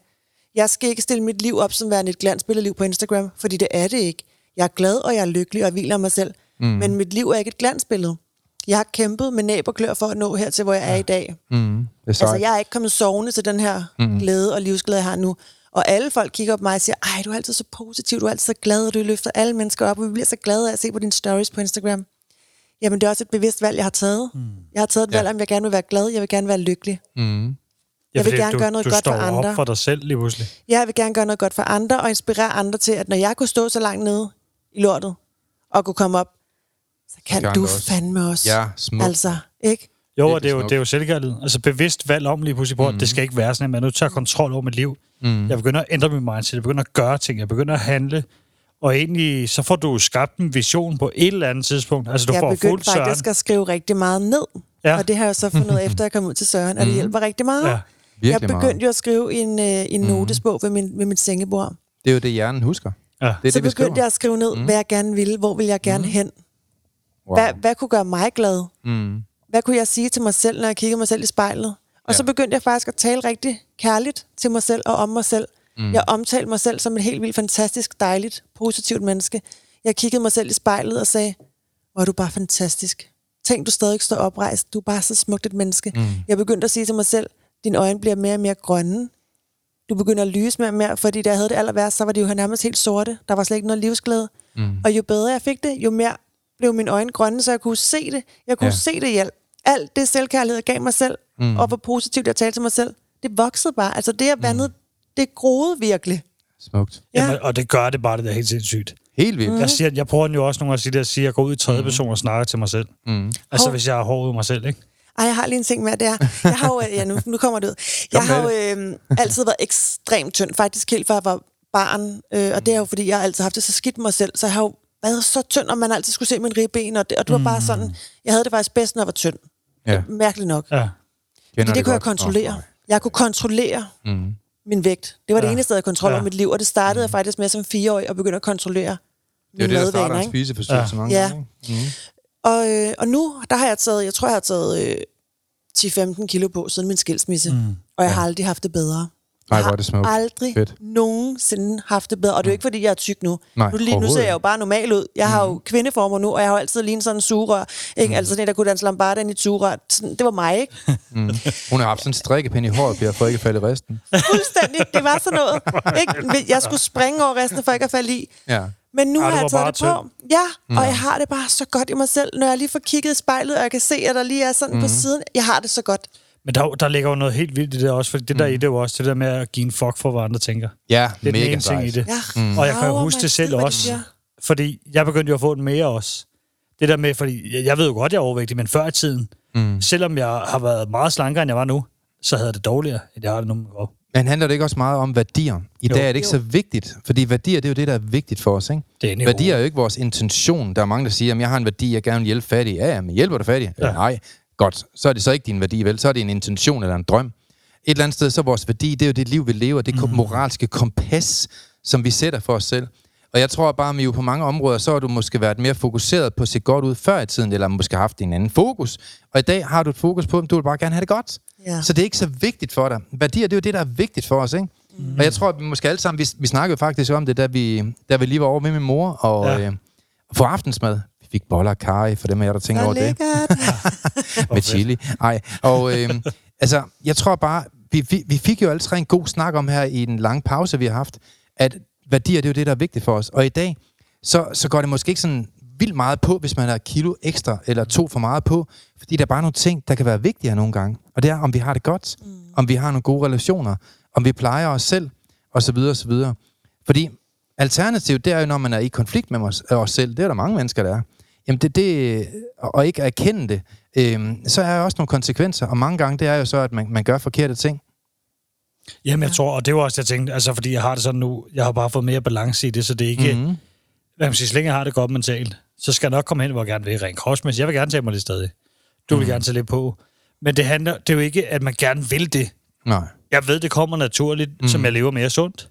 Jeg skal ikke stille mit liv op som værende et glansbilleliv på Instagram, fordi det er det ikke. Jeg er glad, og jeg er lykkelig, og jeg hviler mig selv. Mm. Men mit liv er ikke et glansbillede. Jeg har kæmpet med næb og klør for at nå hertil, hvor jeg er i dag. Mm. Altså, jeg er ikke kommet sovende til den her mm. glæde og livsglæde, jeg har nu. Og alle folk kigger på mig og siger, ej, du er altid så positiv, du er altid så glad, og du løfter alle mennesker op, og vi bliver så glade af at se på dine stories på Instagram. Jamen, det er også et bevidst valg, jeg har taget. Mm. Jeg har taget et valg, om jeg gerne vil være glad, jeg vil gerne være lykkelig. Mm. Jeg vil gerne du, gøre noget du godt står for andre. op for dig selv lige pludselig. Jeg vil gerne gøre noget godt for andre, og inspirere andre til, at når jeg kunne stå så langt nede i lortet, og kunne komme op, kan, kan du også. fandme også. Ja, smukt. Altså, ikke? Jo, og det er jo, det er jo selvkærlighed. Altså bevidst valg om lige pludselig på, mm. at det skal ikke være sådan, at man er nødt til at have kontrol over mit liv. Mm. Jeg begynder at ændre min mindset, jeg begynder at gøre ting, jeg begynder at handle, og egentlig, så får du skabt en vision på et eller andet tidspunkt. Altså, du jeg får begyndte fuldt Søren. faktisk at skrive rigtig meget ned. Ja. Og det har jeg så fundet ud efter jeg kom ud til Søren, og det hjælper rigtig meget. Ja. jeg Virkelig begyndte meget. jo at skrive i en, øh, i en notesbog ved, min, ved mit sengebord. Det er jo det, hjernen husker. Ja. Det er så det, vi begyndte jeg at skrive ned, mm. hvad jeg gerne ville, hvor vil jeg gerne mm. hen. Wow. Hvad, hvad kunne gøre mig glad? Mm. Hvad kunne jeg sige til mig selv, når jeg kiggede mig selv i spejlet? Og Ja. så begyndte jeg faktisk at tale rigtig kærligt til mig selv og om mig selv. Mm. Jeg omtalte mig selv som et helt vildt fantastisk, dejligt, positivt menneske. Jeg kiggede mig selv i spejlet og sagde, hvor er du bare fantastisk. Tænk, du stadig står oprejst. Du er bare så smukt et menneske. Mm. Jeg begyndte at sige til mig selv, dine øjne bliver mere og mere grønne. Du begynder at lyse mere og mere, fordi da jeg havde det aller værst, så var de jo nærmest helt sorte. Der var slet ikke noget livsglæde. Mm. Og jo bedre jeg fik det, jo mere blev mine øjne grønne, så jeg kunne se det. Jeg kunne Ja. se det hjælp. Alt det selvkærlighed, jeg gav mig selv, mm. og hvor positivt jeg talte til mig selv, det voksede bare. Altså det, jeg vandede, mm. det groede virkelig. Smukt. Ja. Jamen, og det gør det bare, det der er helt sindssygt. Helt vildt. Jeg, siger, jeg prøver jo også nogle gange at sige det, at sige, at jeg går ud i tredje person og snakker til mig selv. Mm. Altså, Hov. hvis jeg er hård ud mig selv, ikke? Ej, jeg har lige en ting med, det er, jeg har jo, ja, nu, nu kommer det ud. Jeg Kom har jo øh, altid været ekstremt tynd, faktisk helt fra jeg var barn, øh, og det er jo, fordi jeg har altid haft det så skidt med mig selv, så jeg har jo været så tynd, og man altid skulle se min ribben, og det, og det var bare sådan, jeg havde det faktisk bedst, når jeg var tynd. Ja. Mærkeligt nok. Ja. Fordi det, det kunne jeg godt. kontrollere. Åh, Jeg kunne kontrollere Mm. min vægt. Det var det Ja. eneste, jeg havde kontrol over Ja. mit liv, og det startede jeg faktisk med som fireårig at begynde at kontrollere Det er det, der starter en spiseforstyrrelse Ja. så mange Ja. gange. Mm. Og, øh, og nu, der har jeg taget, jeg tror, jeg har taget øh, 10-15 kilo på siden min skilsmisse. Mm. Og jeg har aldrig haft det bedre. Ej, Jeg hvor er har det smukt. aldrig Fedt. nogensinde haft det bedre. Og det er jo ikke, fordi jeg er tyk nu. Nej, nu, lige, nu ser jeg jo bare normal ud. Jeg har jo kvindeformer nu, og jeg har jo altid sådan en sugerør. Ikke? Mm. Altså sådan en, der kunne danse lambada ind i et sugerør. Sådan, det var mig, ikke? (laughs) Mm. Hun har haft sådan en strikkepind i håret, for ikke at falde i resten. Fuldstændig. Det var sådan noget. Ikke? Jeg skulle springe over resten, for ikke at falde i. Ja. Men nu Ej, har jeg taget det på. Ja, og jeg har det bare så godt i mig selv. Når jeg lige får kigget i spejlet, og jeg kan se, at der lige er sådan mm. på siden. Jeg har det så godt. Men der, der ligger jo noget helt vildt i det også, for det der i det er jo også det der med at give en fuck for, hvad andre tænker. Ja, Det er den mega ene ting i det. Ja. Og jeg kan jo huske det selv også, fordi jeg begyndte jo at få den mere også. Det der med, fordi jeg, jeg ved jo godt, jeg er overvægtig, men før i tiden, mm. selvom jeg har været meget slankere, end jeg var nu, så havde jeg det dårligere, end jeg har det nu. Men handler det ikke også meget om værdier? I Jo. dag er det ikke Jo. så vigtigt, fordi værdier, det er jo det, der er vigtigt for os, ikke? Det er Værdier er jo ikke vores intention. Der er mange, der siger, at jeg har en værdi, jeg gerne vil hjælpe fattige. Ja, ja, men hjælper du fattige? Ja. Nej, godt. Så er det så ikke din værdi, vel? Så er det en intention eller en drøm. Et eller andet sted, så er vores værdi, det er jo det liv, vi lever. Det mm. moralske kompas, som vi sætter for os selv. Og jeg tror bare, at jo på mange områder, så har du måske været mere fokuseret på at se godt ud før i tiden, eller måske haft en anden fokus. Og i dag har du et fokus på, at du vil bare gerne have det godt. Ja. Så det er ikke så vigtigt for dig. Værdier, det er jo det, der er vigtigt for os, ikke? Mm. Og jeg tror, at vi måske alle sammen, vi, vi snakkede faktisk om det, da vi, da vi lige var over med min mor og Ja. øh, få aftensmad. Fik boller og karry, for dem af jer, der tænker over det (laughs) med chili. Ej, og øh, altså, jeg tror bare, vi, vi, vi fik jo alle tre en god snak om her i den lange pause, vi har haft, at værdier, det er jo det, der er vigtigt for os. Og i dag, så, så går det måske ikke sådan vildt meget på, hvis man har kilo ekstra eller to for meget på, fordi der er bare nogle ting, der kan være vigtigere nogle gange. Og det er, om vi har det godt, mm. om vi har nogle gode relationer, om vi plejer os selv, og så videre, og så videre. Fordi alternativet, det er jo, når man er i konflikt med os, os selv, det er der mange mennesker, der er. Jamen det, det, og ikke erkende det, øhm, så er der også nogle konsekvenser, og mange gange, det er jo så, at man, man gør forkerte ting. Jamen, jeg tror, og det var også, jeg tænkte, altså, fordi jeg har det sådan nu, jeg har bare fået mere balance i det, så det er ikke, mm-hmm. Hvad man siger, så længe jeg har det godt mentalt, så skal jeg nok komme hen, hvor jeg gerne vil rent kropsmæssigt. Jeg vil gerne tage mig lidt stadig. Du vil Mhm. gerne tage lidt på. Men det handler, det er jo ikke, at man gerne vil det. Nej. Jeg ved, det kommer naturligt, mm. som jeg lever mere sundt.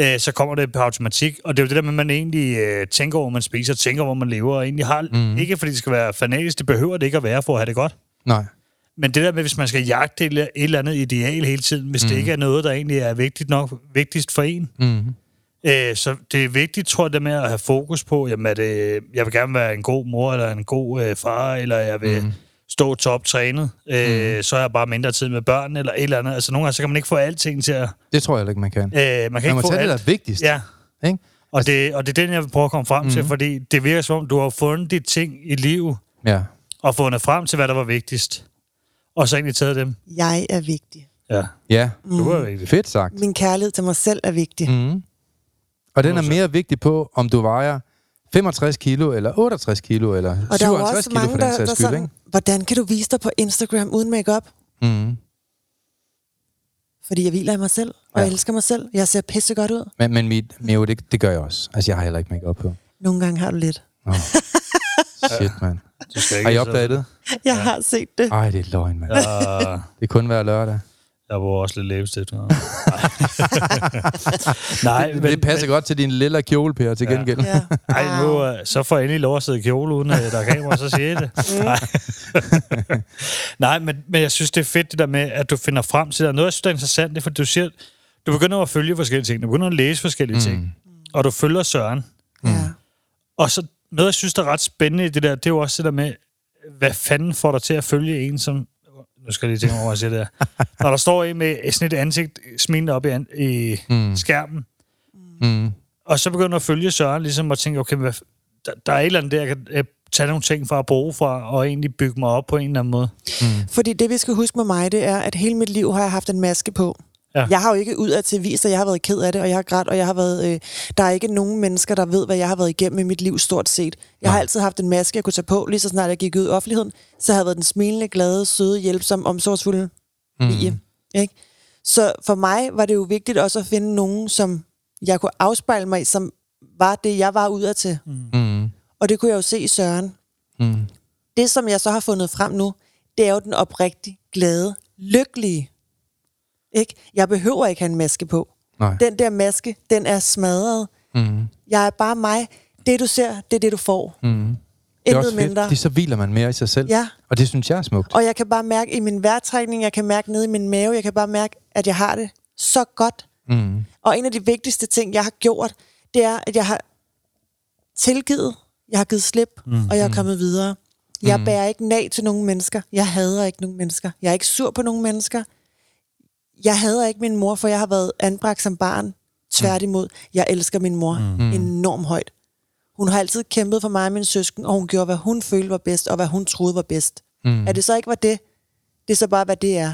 Øh, så kommer det på automatik. Og det er jo det der med, at man egentlig øh, tænker, hvor man spiser, tænker, hvor man lever, og egentlig har, mm. ikke fordi det skal være fanatisk, det behøver det ikke at være for at have det godt. Nej. Men det der med, hvis man skal jagte et eller- et eller andet ideal hele tiden, hvis mm. det ikke er noget, der egentlig er vigtigt nok, vigtigst for en. Mm-hmm. Øh, så det er vigtigt, tror jeg, det med at have fokus på, jamen, at øh, jeg vil gerne være en god mor, eller en god øh, far, eller jeg vil mm. Stå toptrænet. Øh, Så er jeg bare mindre tid med børn, eller et eller andet. Altså nogle gange, så kan man ikke få alting til at... Det tror jeg ikke, man kan. Øh, man kan man ikke må få tage det, alt. der er vigtigst. Ja, Ikke? og det, og det er den, jeg vil prøve at komme frem mm. til, fordi det virker som om, du har fundet de ting i livet, Ja. og fundet frem til, hvad der var vigtigst. Og så egentlig taget dem. Jeg er vigtig. Ja, Ja. du er vigtigt. Fedt sagt. Min kærlighed til mig selv er vigtig. Mm. Mm. Og den er mere vigtig på, om du vejer 65 kilo, eller 68 kilo, eller Og der er jo 57 også kilo for den sags skyld, ikke? Hvordan kan du vise dig på Instagram uden makeup? Mm. Fordi jeg hviler i mig selv, og Ja. jeg elsker mig selv. Jeg ser pisse godt ud. Men, men mit, Mio, det, det gør jeg også. Altså, jeg har heller ikke make på. Nogle gange har du lidt. Oh. Shit, mand. Har I opdaget det? Jeg har set det. Ej, det er løgn, mand. Ja, Det er kun hver lørdag. Jeg bruger også lidt læbestift. (laughs) Nej, Nej Men, men, det passer godt til din lille kjole, Per, til Ja. gengæld. Ja. Ej, nu, uh, så får jeg endelig lov at sidde i kjole, uden at der er kamera, så siger jeg det. (laughs) Nej, Nej men, men jeg synes, det er fedt det der med, at du finder frem til det. Noget, jeg synes, der er interessant, det er, fordi du siger, du begynder at følge forskellige ting, du begynder at læse forskellige mm. ting, og du følger Søren. ja. Og så noget, jeg synes, der er ret spændende i det der, det er jo også det der med, hvad fanden får dig til at følge en, som... Nu skal jeg lige tænke over, hvad jeg siger det her. Når der står en med sådan et ansigt smilende op i, an, i mm. skærmen, Mm. og så begynder at følge Søren, ligesom at tænke, okay, hvad, der, der er et eller andet der, jeg kan øh, tage nogle ting fra at bruge fra, og egentlig bygge mig op på en eller anden måde. Fordi det, vi skal huske med mig, det er, at hele mit liv har jeg haft en maske på. Ja. Jeg har jo ikke ud af til vist, at jeg har været ked af det, og jeg har grædt, og jeg har været... Øh, der er ikke nogen mennesker, der ved, hvad jeg har været igennem i mit liv stort set. Jeg har altid haft en maske, jeg kunne tage på, lige så snart jeg gik ud i offentligheden. Så har jeg været den smilende, glade, søde, hjælpsomme, omsorgsfulde mm. Ikke? Så for mig var det jo vigtigt også at finde nogen, som jeg kunne afspejle mig i, som var det, jeg var udad til. Mm. Og det kunne jeg jo se i Søren. Mm. Det, som jeg så har fundet frem nu, det er jo den oprigtig glade, lykkelige. Ikke? Jeg behøver ikke have en maske på. Nej. Den der maske, den er smadret. Mm. Jeg er bare mig. Det, du ser, det er det, du får. Mm. Det er også fedt, mindre. fordi så hviler man mere i sig selv. Ja. Og det synes jeg er smukt. Og jeg kan bare mærke i min vejrtrækning, jeg kan mærke nede i min mave, jeg kan bare mærke, at jeg har det så godt. Mm. Og en af de vigtigste ting, jeg har gjort, det er, at jeg har tilgivet, jeg har givet slip, mm. og jeg er kommet videre. Jeg mm. bærer ikke nag til nogen mennesker. Jeg hader ikke nogen mennesker. Jeg er ikke sur på nogen mennesker. Jeg hader ikke min mor, for jeg har været anbragt som barn. Tværtimod, jeg elsker min mor mm. enormt højt. Hun har altid kæmpet for mig og min søsken, og hun gjorde, hvad hun følte var bedst, og hvad hun troede var bedst. Mm. At det så ikke var det, det er så bare, hvad det er.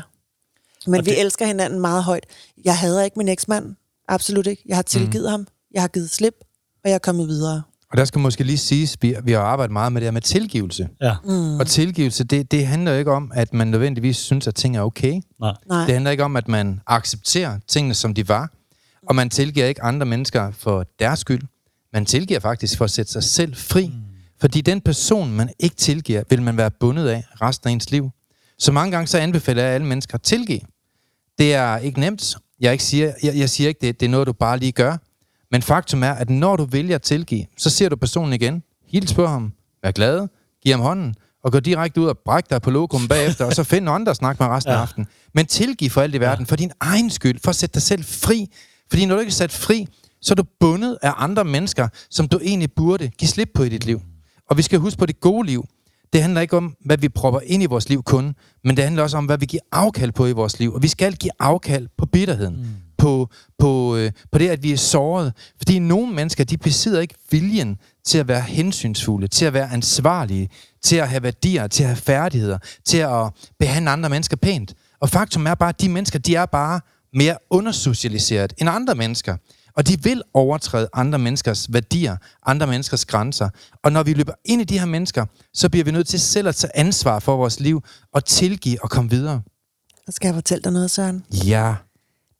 Men Og vi det- elsker hinanden meget højt. Jeg hader ikke min eksmand. Absolut ikke. Jeg har tilgivet mm. ham. Jeg har givet slip, og jeg er kommet videre. Og der skal måske lige siges, vi, vi har arbejdet meget med det her med tilgivelse. Ja. Mm. Og tilgivelse, det, det handler ikke om, at man nødvendigvis synes, at ting er okay. Nej. Nej. Det handler ikke om, at man accepterer tingene, som de var. Og man tilgiver ikke andre mennesker for deres skyld. Man tilgiver faktisk for at sætte sig selv fri. Mm. Fordi den person, man ikke tilgiver, vil man være bundet af resten af ens liv. Så mange gange så anbefaler jeg alle mennesker at tilgive. Det er ikke nemt. Jeg, ikke siger, jeg, jeg siger ikke, det, det er noget, du bare lige gør. Men faktum er, at når du vælger at tilgive, så ser du personen igen. Hils på ham. Vær glad. Giv ham hånden. Og gå direkte ud og bræk dig på lokum bagefter, og så find nogle andre at snakke med resten ja. af aftenen. Men tilgiv for alt i verden, for din egen skyld, for at sætte dig selv fri. Fordi når du ikke er sat fri, så er du bundet af andre mennesker, som du egentlig burde give slip på i dit liv. Og vi skal huske på det gode liv. Det handler ikke om, hvad vi propper ind i vores liv kun, men det handler også om, hvad vi giver afkald på i vores liv. Og vi skal give afkald på bitterheden. Mm. På, på, øh, på det, at vi er såret. Fordi nogle mennesker, de besidder ikke viljen til at være hensynsfulde, til at være ansvarlige, til at have værdier, til at have færdigheder, til at behandle andre mennesker pænt. Og faktum er bare, at de mennesker, de er bare mere undersocialiseret end andre mennesker. Og de vil overtræde andre menneskers værdier, andre menneskers grænser. Og når vi løber ind i de her mennesker, så bliver vi nødt til selv at tage ansvar for vores liv og tilgive og komme videre. Og skal jeg fortælle dig noget, Søren? Ja.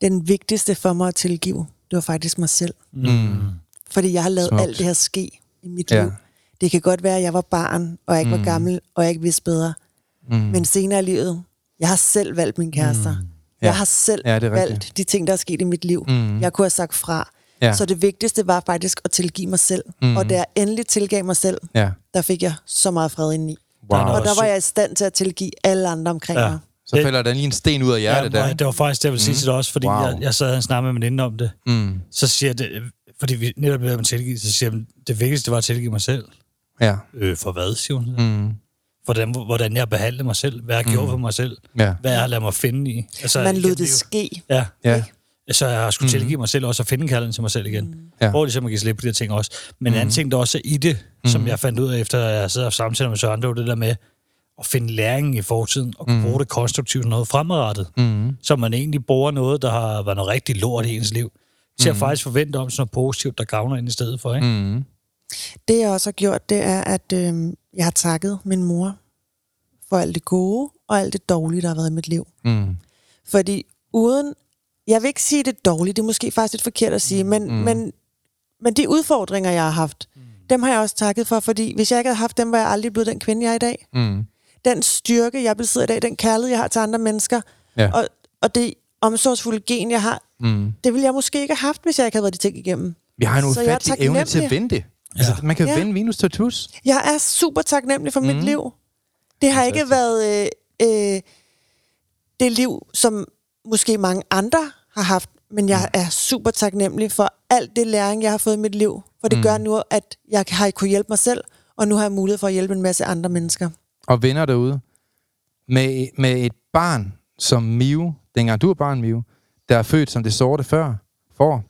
Den vigtigste for mig at tilgive, det var faktisk mig selv. Mm. Fordi jeg har lavet Smukt. alt det her ske i mit Ja. liv. Det kan godt være, at jeg var barn, og jeg ikke var gammel, og jeg ikke vidste bedre. Mm. Men senere i livet, jeg har selv valgt mine kærester. Mm. Ja. Jeg har selv Ja, rigtigt. valgt de ting, der er sket i mit liv. Mm. Jeg kunne have sagt fra. Ja. Så det vigtigste var faktisk at tilgive mig selv. Mm. Og da jeg endelig tilgav mig selv, Ja. der fik jeg så meget fred indeni. Wow. Der Og der var jeg i stand til at tilgive alle andre omkring Ja. mig. Så Det- falder der lige en sten ud af hjertet ja, der. det var faktisk det, jeg ville sige til dig også, fordi Wow. jeg, jeg sad og snakkede med en veninde om det. Mm. Så siger det, fordi vi netop blev med tilgive, så siger jeg, det vigtigste var at tilgive mig selv. Ja. Øh, for hvad, siger hun? Mm. Hvordan, hvordan jeg behandlede mig selv, hvad jeg gjorde for mig selv, Ja. hvad jeg har ladet mig finde i. Altså, Man lod det ske. Ja, Ja. så jeg har skulle tilgive mig selv også, og finde kærligheden til mig selv igen. Ja. Hvor ligesom at give slip på de her ting også. Men en anden ting, der også er i det, som jeg fandt ud af, efter at jeg sad og samtaler med Søren, det var det der med at finde læring i fortiden, og kunne bruge det konstruktivt noget fremadrettet. Mm. Så man egentlig bruger noget, der har været noget rigtig lort i ens liv, til at faktisk forvente om sådan noget positivt, der gavner ind i stedet for. Ikke? Mm. Det jeg også har gjort, det er, at øh, jeg har takket min mor for alt det gode og alt det dårlige, der har været i mit liv. Mm. Fordi uden, jeg vil ikke sige det dårligt, det er måske faktisk lidt forkert at sige, men, mm. men, men de udfordringer, jeg har haft, mm. dem har jeg også takket for, fordi hvis jeg ikke havde haft dem, var jeg aldrig blevet den kvinde, jeg er i dag. Mm. Den styrke, jeg besidder i dag, den kærlighed, jeg har til andre mennesker, Ja. og, og det omsorgsfulde gen, jeg har, Mm. det ville jeg måske ikke have haft, hvis jeg ikke havde været de ting igennem. Vi har en ufattelig evne til at vende det. Altså, man kan Ja. vende minus til plus. Jeg er super taknemmelig for mm. mit liv. Det har ikke været øh, øh, det liv, som måske mange andre har haft, men jeg er super taknemmelig for alt det læring, jeg har fået i mit liv. For det mm. gør nu, at jeg har kunnet hjælpe mig selv, og nu har jeg mulighed for at hjælpe en masse andre mennesker. Og venner derude. Med, med et barn som Miu, dengang du var barn, Miu, der er født som det sorte før, for,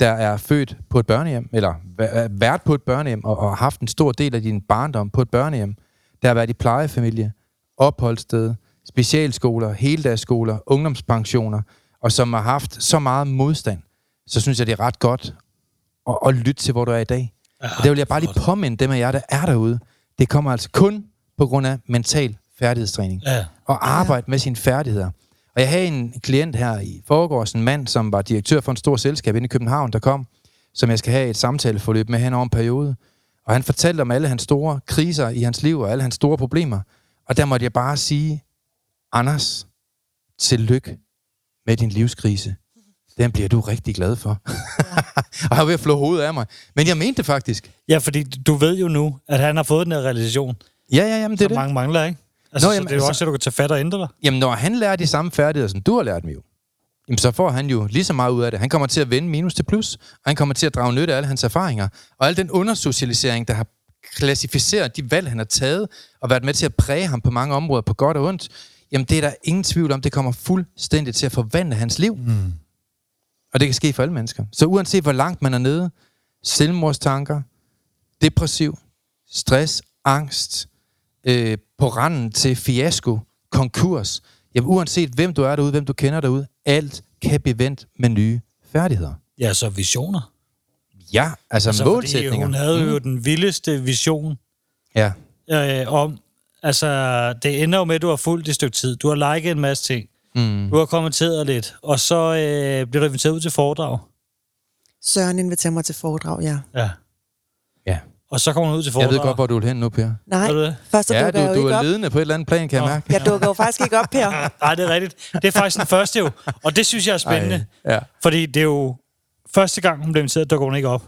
der er født på et børnehjem, eller væ- været på et børnehjem, og, og haft en stor del af din barndom på et børnehjem, der har været i plejefamilie, opholdssted, specialskoler, heldagsskoler, ungdomspensioner, og som har haft så meget modstand, så synes jeg, det er ret godt at, at lytte til, hvor du er i dag. Ja, og det vil jeg bare lige påminde dem af jer, der er derude. Det kommer altså kun på grund af mental færdighedstræning. Ja. Og arbejde med sine færdigheder. Og jeg havde en klient her i forgårs, en mand, som var direktør for en stor selskab inde i København, der kom, som jeg skal have et samtaleforløb med hen over en periode. Og han fortalte om alle hans store kriser i hans liv, og alle hans store problemer. Og der måtte jeg bare sige, Anders, tillykke med din livskrise. Den bliver du rigtig glad for. (laughs) og jeg var ved at flå hovedet af mig. Men jeg mente det faktisk. ja, fordi du ved jo nu, at han har fået den her realisation, Ja, ja, jamen det er det. mange mangler, ikke? Altså, Nå, Nå, jamen, så det er jo altså- også, at du kan tage fat og ændre dig. Jamen, når han lærer de samme færdigheder, som du har lært mig jo, jamen, så får han jo lige så meget ud af det. Han kommer til at vende minus til plus, og han kommer til at drage nytte af alle hans erfaringer. Og al den undersocialisering, der har klassificeret de valg, han har taget, og været med til at præge ham på mange områder, på godt og ondt, jamen det er der ingen tvivl om, det kommer fuldstændig til at forvandle hans liv. Mm. Og det kan ske for alle mennesker. Så uanset hvor langt man er nede, selvmordstanker, depressiv, stress, angst, øh, på randen til fiasko, konkurs. Jamen, uanset hvem du er derude, hvem du kender derude, alt kan blive vendt med nye færdigheder. Ja, så visioner. Ja, altså, Altså, målsætninger. Fordi hun havde jo den vildeste vision Ja, øh, om... Altså, det ender jo med, at du har fulgt et stykke tid. Du har liket en masse ting. mm. Du har kommenteret lidt. Og så øh, bliver du inviteret ud til foredrag. Søren inviterer mig til foredrag, ja. Ja. Og så kommer hun ud til Jeg foredrag. ved godt, hvor du vil hen nu, Per. Nej, Ved du det? først så Ja, jeg du, jo du ikke er op. ledende på et eller andet plan, kan jeg Nå. mærke. Jeg dukker jo faktisk ikke op, Per. (laughs) Nej, det er rigtigt. Det er faktisk den første jo. Og det synes jeg er spændende. Ej, ja. Fordi det er jo første gang, hun bliver inviteret, dukker hun ikke op.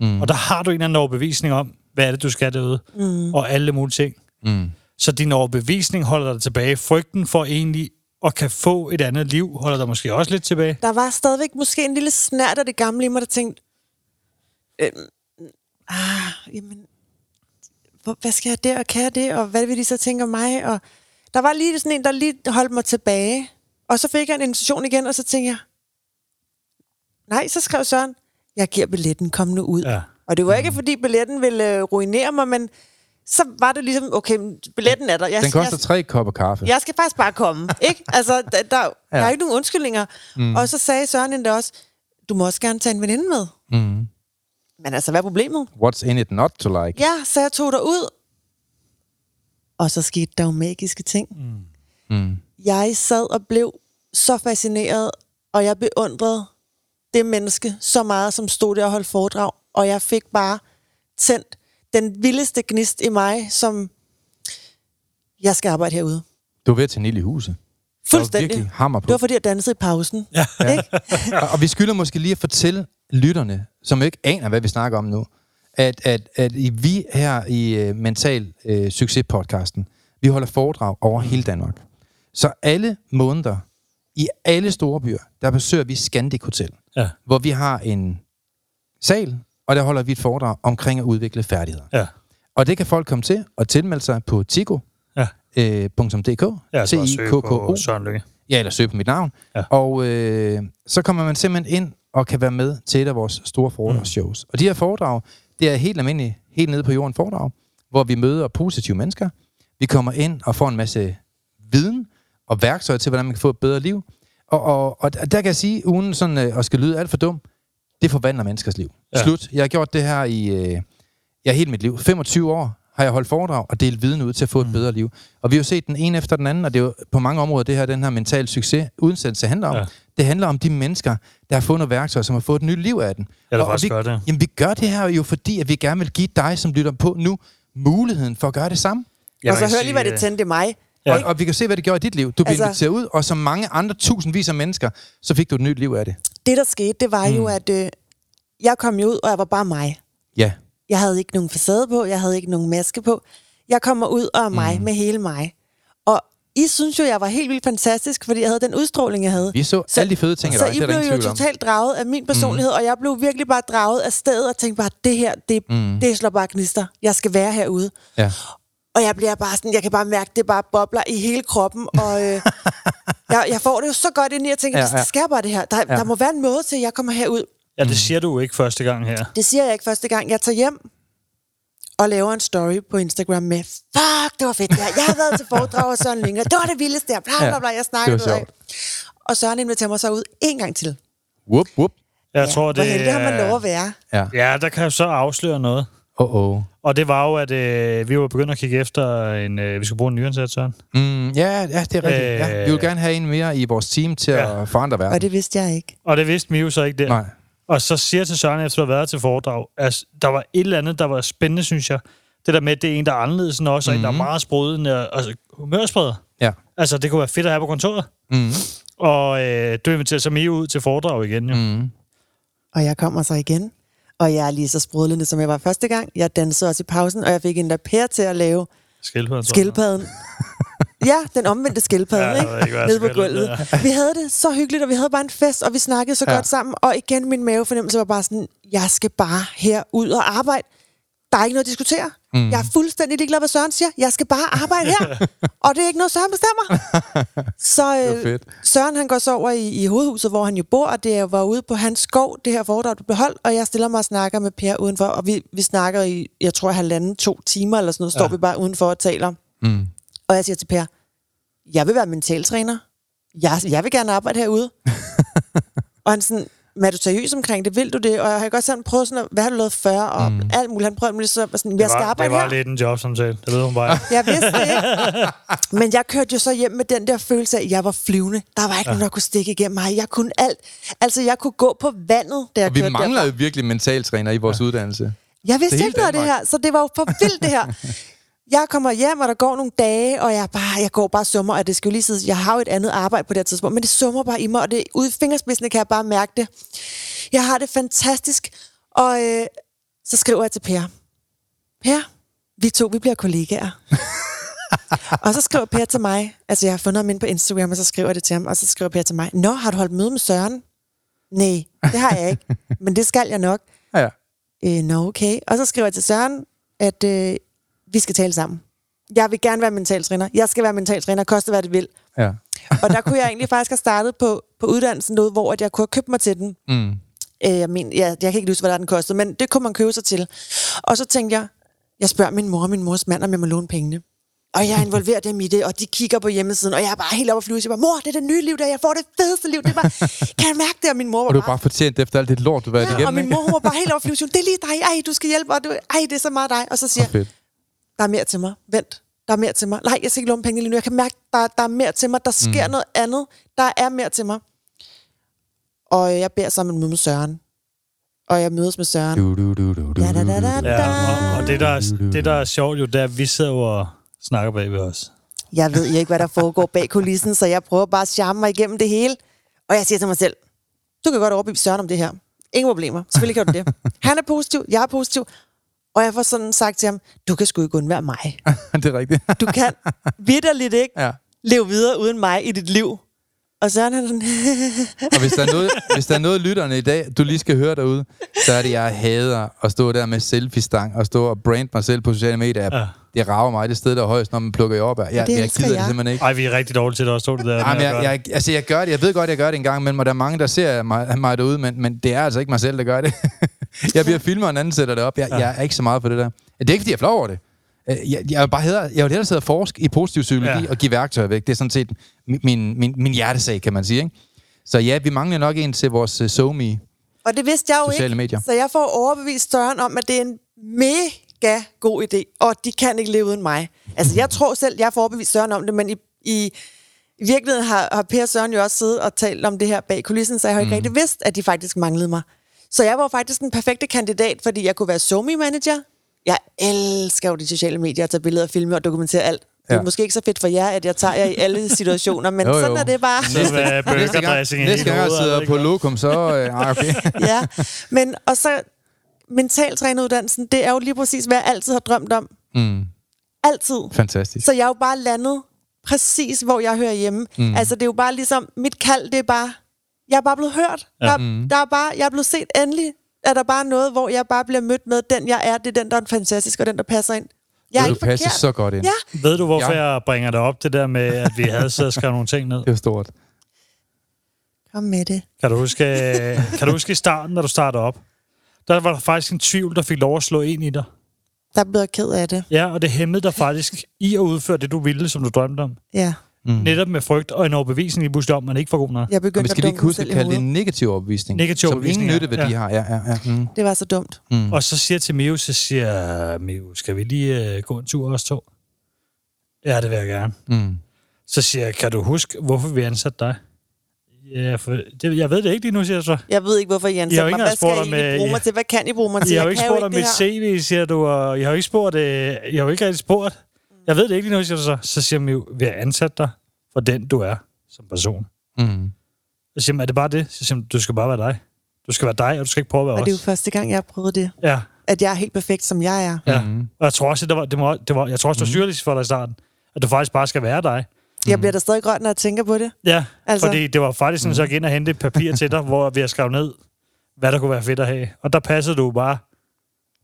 Mm. Og der har du en eller anden overbevisning om, hvad er det, du skal derude. Mm. Og alle mulige ting. Mm. Så din overbevisning holder dig tilbage. Frygten for egentlig at kan få et andet liv, holder dig måske også lidt tilbage. Der var stadigvæk måske en lille snært af det gamle i mig, der tænkte, øhm, ah, jamen, hvor, hvad skal jeg der, og kan jeg det, og hvad vil de så tænke om mig? Og der var lige sådan en, der lige holdt mig tilbage. Og så fik jeg en invitation igen, og så tænkte jeg, nej, så skrev Søren, jeg giver billetten, kom nu ud. Ja. Og det var ikke, fordi billetten ville øh, ruinere mig, men så var det ligesom, okay, billetten er der. Jeg, Den koster jeg, tre kopper kaffe. jeg skal faktisk bare komme, ikke? Altså, der, der, ja. der er ikke nogen undskyldninger. Mm. Og så sagde Søren endda også, du må også gerne tage en veninde med. Mm. Men altså, hvad er problemet? What's in it not to like? Ja, så jeg tog dig ud. Og så skete der jo magiske ting. Mm. Jeg sad og blev så fascineret, og jeg beundrede det menneske så meget, som stod der og holdt foredrag. Og jeg fik bare tændt den vildeste gnist i mig, som jeg skal arbejde herude. Du er ved at tænde i huset. Var Fuldstændig. hammer på. Det var fordi, jeg dansede i pausen. Ja. Ikke? (laughs) og vi skylder måske lige at fortælle lytterne, som ikke aner, hvad vi snakker om nu, at, at, at i, vi her i uh, Mental uh, Succes-podcasten, vi holder foredrag over hele Danmark. Så alle måneder, i alle store byer, der besøger vi Scandic Hotel, Ja. hvor vi har en sal, og der holder vi et foredrag omkring at udvikle færdigheder. Ja. Og det kan folk komme til og tilmelde sig på tico. Ja. Øh, Ja, søge T-I-K-K-O. på Søren Lykke. Ja, eller søge på mit navn. Ja. Og øh, så kommer man simpelthen ind og kan være med til et af vores store foredragsshows. Mm. Og de her foredrag, det er helt almindeligt, helt nede på jorden foredrag, hvor vi møder positive mennesker. Vi kommer ind og får en masse viden og værktøjer til, hvordan man kan få et bedre liv. Og, og, og der kan jeg sige, uden sådan øh, at skal lyde alt for dum, det forvandler menneskers liv. Ja. Ja. Slut. Jeg har gjort det her i øh, ja, hele mit liv. 25 år har jeg holdt foredrag og delt viden ud til at få et Mm. bedre liv. Og vi har jo set den ene efter den anden, og det er jo på mange områder, det her, den her mental succes, udsendelse handler om. Ja. Det handler om de mennesker, der har fundet værktøjer, som har fået et nyt liv af den. Eller Og- og vi, gør det. Jamen, vi gør det her jo, fordi at vi gerne vil give dig, som lytter på nu, muligheden for at gøre det samme. Ja, og så hør lige, hvad det tændte i mig. Ja. Og, og vi kan se, hvad det gjorde i dit liv. Du blev Altså- altså, inviteret ud, og som mange andre tusindvis af mennesker, så fik du et nyt liv af det. Det, der skete, det var mm. jo, at øh, jeg kom jo ud, og jeg var bare mig. Ja. Jeg havde ikke nogen facade på, jeg havde ikke nogen maske på. Jeg kommer ud og er mig mm. med hele mig. I synes jo, jeg var helt vildt fantastisk, fordi jeg havde den udstråling, jeg havde. Vi så, så alle de fede ting så dig, I er der blev jo totalt draget af min personlighed, mm. og jeg blev virkelig bare draget af stedet og tænkte bare, det her, det, mm. det slår bare gnister. Jeg skal være herude. Ja. Og jeg bliver bare sådan, jeg kan bare mærke, det bare bobler i hele kroppen, og øh, (laughs) jeg, jeg får det jo så godt ind i, at jeg tænker, ja, Ja, det skal bare det her. Der, ja. der må være en måde til, at jeg kommer herud. Ja, det siger du ikke første gang her. Det siger jeg ikke første gang. Jeg tager hjem og laver en story på Instagram med, fuck, det var fedt. Jeg, jeg har været til foredrag og Søren Lynger. Det var det vildeste der. Bla, bla, bla. Jeg snakkede det af. Og Søren inviterer mig så ud en gang til. Whoop, whoop. Jeg ja, tror, hvor det heldig har man lov at være. Ja. Ja, der kan jeg så afsløre noget. Oh, oh. Og det var jo, at øh, vi var begyndt at kigge efter en... Øh, vi skulle bruge en nyansat, Søren. Mm, ja, ja, det er rigtigt. Øh. Ja. Vi vil gerne have en mere i vores team til Ja. at forandre verden. Og det vidste jeg ikke. Og det vidste Mio så ikke der. Nej. Og så siger jeg til Søren, efter at have været til foredrag, at der var et eller andet, der var spændende, synes jeg. Det der med, at det er en, der er anderledes end os, og en, der er meget sprudende, altså humørspreder. Ja. Altså, det kunne være fedt at have på kontoret. Mm. Og øh, du inviterer så Mio ud til foredrag igen, jo. Mm. Og jeg kommer så igen. Og jeg er lige så sprudlende, som jeg var første gang. Jeg dansede også i pausen, og jeg fik endda Per til at lave Skildpadden. skildpadden. (laughs) Ja, den omvendte skildpadde, Ja, ikke, ikke? Nede på gulvet. Vi havde det så hyggeligt, og vi havde bare en fest, og vi snakkede så Ja. godt sammen. Og igen, min mavefornemmelse var bare sådan, jeg skal bare herud og arbejde. Der er ikke noget at diskutere. Mm. Jeg er fuldstændig ligeglad, hvad Søren siger. Jeg skal bare arbejde her. (laughs) og det er ikke noget, Søren bestemmer. (laughs) Så øh. Søren han går så over i, i hovedhuset, hvor han jo bor, og det var ude på hans skov, det her foredrag, du blev holdt, og jeg stiller mig og snakker med Per udenfor, og vi, vi snakker i, jeg tror, halvanden, to timer eller sådan noget, står Ja. vi bare udenfor og taler. Mm. Og jeg siger til Per, jeg vil være mentaltræner. Jeg, jeg vil gerne arbejde herude. (laughs) og han sådan, men er du seriøs omkring det? Vil du det? Og jeg har godt sådan prøvet sådan, at, hvad har du lavet før? Og mm. alt muligt. Han prøvede mig lige så, sådan, jeg skal arbejde det var her. lidt en jobsamtale. Det ved hun bare. Jeg vidste det. (laughs) Men jeg kørte jo så hjem med den der følelse af, at jeg var flyvende. Der var ikke ja. nogen, der kunne stikke igennem mig. Jeg kunne alt. Altså, jeg kunne gå på vandet, da jeg Og vi mangler derfra. jo virkelig mentaltræner i vores ja. uddannelse. Jeg vidste ikke noget af det her, så det var jo for vildt det her. (laughs) Jeg kommer hjem, og der går nogle dage, og jeg, bare, jeg går bare summer, og det skal jo lige sige, jeg har jo et andet arbejde på det tidspunkt, men det summer bare i mig, og det, ude i fingerspidsene kan jeg bare mærke det. Jeg har det fantastisk, og øh, så skriver jeg til Per. Per, vi to, vi bliver kollegaer. (laughs) og så skriver Per til mig, altså jeg har fundet ham ind på Instagram, og så skriver jeg det til ham, og så skriver Per til mig, Nå, har du holdt møde med Søren? Nej, det har jeg ikke, (laughs) men det skal jeg nok. Ja, ja. Øh, nå, okay. Og så skriver jeg til Søren, at øh, vi skal tale sammen. Jeg vil gerne være mentaltræner. Jeg skal være mentaltræner, koste hvad det vil. ja. Og der kunne jeg egentlig faktisk have startet på, på uddannelsen noget, hvor at jeg kunne have købt mig til den. Mm. Øh, jeg, men, ja, jeg kan ikke huske, hvad der den kostede, men det kunne man købe sig til. Og så tænkte jeg, jeg spørger min mor og min mors mand, om jeg må låne pengene. Og jeg involverer dem i det, og de kigger på hjemmesiden, og jeg er bare helt oppe at flyve. Jeg siger mor, det er det nye liv, der jeg får det fedeste liv. Det bare, kan jeg mærke det? Og min mor var Og du er bare fortjent efter alt det lort, du været Ja, igennem. og min mor var bare helt over flyve. Det er lige dig. Ej, du skal hjælpe. Og du, ej, det er så meget dig. Og så siger jeg. Der er mere til mig. Vent. Der er mere til mig. Nej, jeg skal ikke låne penge lige nu. Jeg kan mærke, der, der er mere til mig. Der sker mm. noget andet. Der er mere til mig. Og jeg beder sammen med Søren. Og jeg mødes med Søren. Du, du, du, du, du, Ja, da, da, da, du. Ja, og, og det, der, er- det, der er sjovt jo, det er, at vi sidder og snakker bag ved os. Jeg ved jo ikke, hvad der foregår bag kulissen, så jeg prøver bare at charme mig igennem det hele. Og jeg siger til mig selv, du kan godt overbevise Søren om det her. Ingen problemer. Selvfølgelig kan du det. Han er positiv, jeg er positiv. Og jeg får sådan sagt til ham, du kan sgu ikke undvære mig. (laughs) det er rigtigt. Du kan vidderligt ikke ja. leve videre uden mig i dit liv. Og så er han sådan, Og hvis der, er noget, (laughs) hvis der er noget lytterne i dag, du lige skal høre derude, så er det, jeg hader at stå der med selfie-stang og stå og brand mig selv på sociale medier. Ja. Det rager mig det sted, der er højst, når man plukker i op. Jeg, jeg, det jeg gider det jeg. simpelthen ikke. Ej, vi er rigtig dårlige til det også, det der. Jamen, jeg, jeg, altså, jeg gør det. Jeg ved godt, jeg gør det en gang imellem, og der er mange, der ser mig, mig derude, men, men det er altså ikke mig selv, der gør det. (laughs) jeg bliver filmet, og en anden sætter det op. Jeg, ja. jeg er ikke så meget på det der. Det er ikke, fordi jeg er flov over det. Øh, Jeg, jeg, vil bare hellere, jeg vil hellere sidde og forske i positiv psykologi Ja. og give værktøjer væk. Det er sådan set min, min, min, min hjertesag, kan man sige. Ikke? Så ja, vi mangler nok en til vores uh, SoMe. og det vidste jeg jo Sociale ikke. medier. Så jeg får overbevist Søren om, at det er en mega god idé, og de kan ikke leve uden mig. Altså, jeg tror selv, jeg får overbevist Søren om det, men i, i, i virkeligheden har, har Per og Søren jo også siddet og talt om det her bag kulissen, så jeg har ikke mm. rigtig vidst, at de faktisk manglede mig. Så jeg var faktisk den perfekte kandidat, fordi jeg kunne være somi manager Jeg elsker jo de sociale medier at tage billeder, filme og dokumentere alt. Det er Ja. måske ikke så fedt for jer, at jeg tager jer i alle situationer, men (laughs) Jo, jo. sådan er det bare. Med Næste gang, næste gang jeg sidder på ikke lokum, så... Øh, okay. (laughs) ja, men og så mentaltræneruddannelsen, det er jo lige præcis, hvad jeg altid har drømt om. mm, Altid. fantastisk. Så jeg er jo bare landet præcis, hvor jeg hører hjemme. Mm. Altså, det er jo bare ligesom, mit kald, det er bare, jeg er bare blevet hørt. Ja. Der, Mm. der er bare, jeg er blevet set endelig. Er der bare noget, hvor jeg bare bliver mødt med, den jeg er, det er den, der er fantastisk, og den, der passer ind. Jeg er du ikke passer forkert. så godt ind. Ja, Ved du, hvorfor Ja. jeg bringer det op, det der med, at vi havde siddet og skrevet nogle ting ned? Det var stort. kom med det. Kan du huske, kan du huske i starten, da du startede op? Der var der faktisk en tvivl, der fik lov at slå ind i dig. Der blev jeg ked af det. Ja, og det hæmmede dig faktisk i at udføre det, du ville, som du drømte om. Ja, Mm. Netop med frygt og en overbevisning i pludselig om, at man ikke var god nok. jeg begyndte vi at skal lige mig huske at kalde det en negativ overbevisning. Negativ som overbevisning, ingen nytteværdi Ja. har. Ja, ja, ja. Mm. Det var så dumt. Mm. Og så siger jeg til Mio, så siger Mio, skal vi lige uh, gå en tur os to? Ja, det vil jeg gerne. Mm. Så siger jeg, kan du huske, hvorfor vi ansatte dig? Ja, for det, jeg ved det ikke lige nu, siger jeg så. Jeg ved ikke, hvorfor I har jo mig. Hvad skal I egentlig øh, bruge mig til? Hvad kan I bruge mig til? Jeg har jo Jeg ikke spurgt om mit. CV, siger du, og jeg har jo ikke spurgt, øh, jeg har jo ikke rigtig spurgt. Jeg ved det ikke lige nu, siger du så. Så siger Mio, vi har ansat dig for den, du er som person. Mm. Så siger man, er det bare det? Så siger man, du skal bare være dig. Du skal være dig, og du skal ikke prøve at være Og det er jo os. første gang, jeg har prøvet det. Ja, At jeg er helt perfekt, som jeg er. ja. Mm. Og jeg tror også, det var, det var, det var, jeg tror også, det var styrligt for dig i starten. At du faktisk bare skal være dig. Jeg bliver da stadig grøn, når jeg tænker på det. Ja, Altså- fordi det var faktisk sådan, så jeg gik ind og hente et papir til dig, hvor vi har skrevet ned, hvad der kunne være fedt at have. Og der passede du bare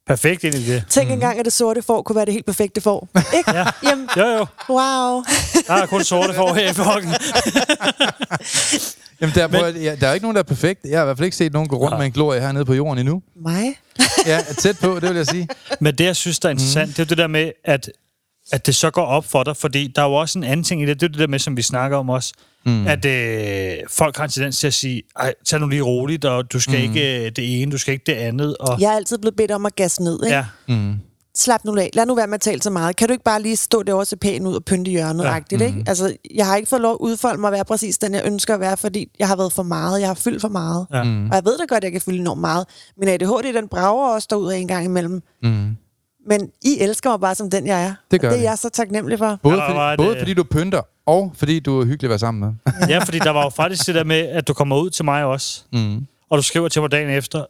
perfekt ind i det. Tænk engang, at det sorte får kunne være det helt perfekte får. (laughs) Ikke? Ja. Jamen, Jo, jo. wow. Der er kun sorte for her i flokken. Jamen, der, men, ja, der er ikke nogen, der er perfekt. Jeg har i hvert fald ikke set nogen gå rundt Nej. med en glorie hernede på jorden endnu. Mig? Ja, tæt på, det vil jeg sige. Men det, jeg synes, der er interessant, Mhm. det er det der med, at, at det så går op for dig, fordi der er jo også en anden ting i det, det er det der med, som vi snakker om også, Mm. At øh, folk har en tendens til at sige, Ej, tag nu lige roligt, og du skal mm. ikke øh, det ene, du skal ikke det andet. Og, Jeg er altid blevet bedt om at gasse ned, ikke? ja. Slap nu af. Lad nu være med at tale så meget. Kan du ikke bare lige stå derovre og se pæn ud og pynte hjørnet, Ja. agtigt, ikke? Altså, jeg har ikke fået lov at udfolde mig at være præcis den, jeg ønsker at være, fordi jeg har været for meget. Jeg har fyldt for meget. Ja. Og jeg ved da godt, at jeg kan fylde enormt meget. Men ADHD, den brager også derud af en gang imellem. Mm. Men I elsker mig bare som den, jeg er. Det gør og det er jeg så taknemmelig for. Både, fordi, et, både øh, fordi du pynter, og fordi du er hyggelig at være sammen med. ja, fordi der var jo faktisk det der med, at du kommer ud til mig også, mm. og du skriver til mig dagen efter,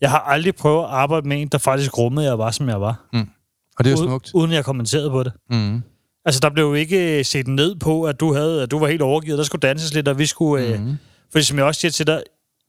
jeg har aldrig prøvet at arbejde med en, der faktisk rummede, jeg var, som jeg var. Og det er jo Uden- smukt. Uden jeg kommenterede på det. Mm. Altså, der blev jo ikke set ned på, at du, havde, at du var helt overgivet. Der skulle danses lidt, og vi skulle... Mm. Øh, fordi som jeg også siger til dig,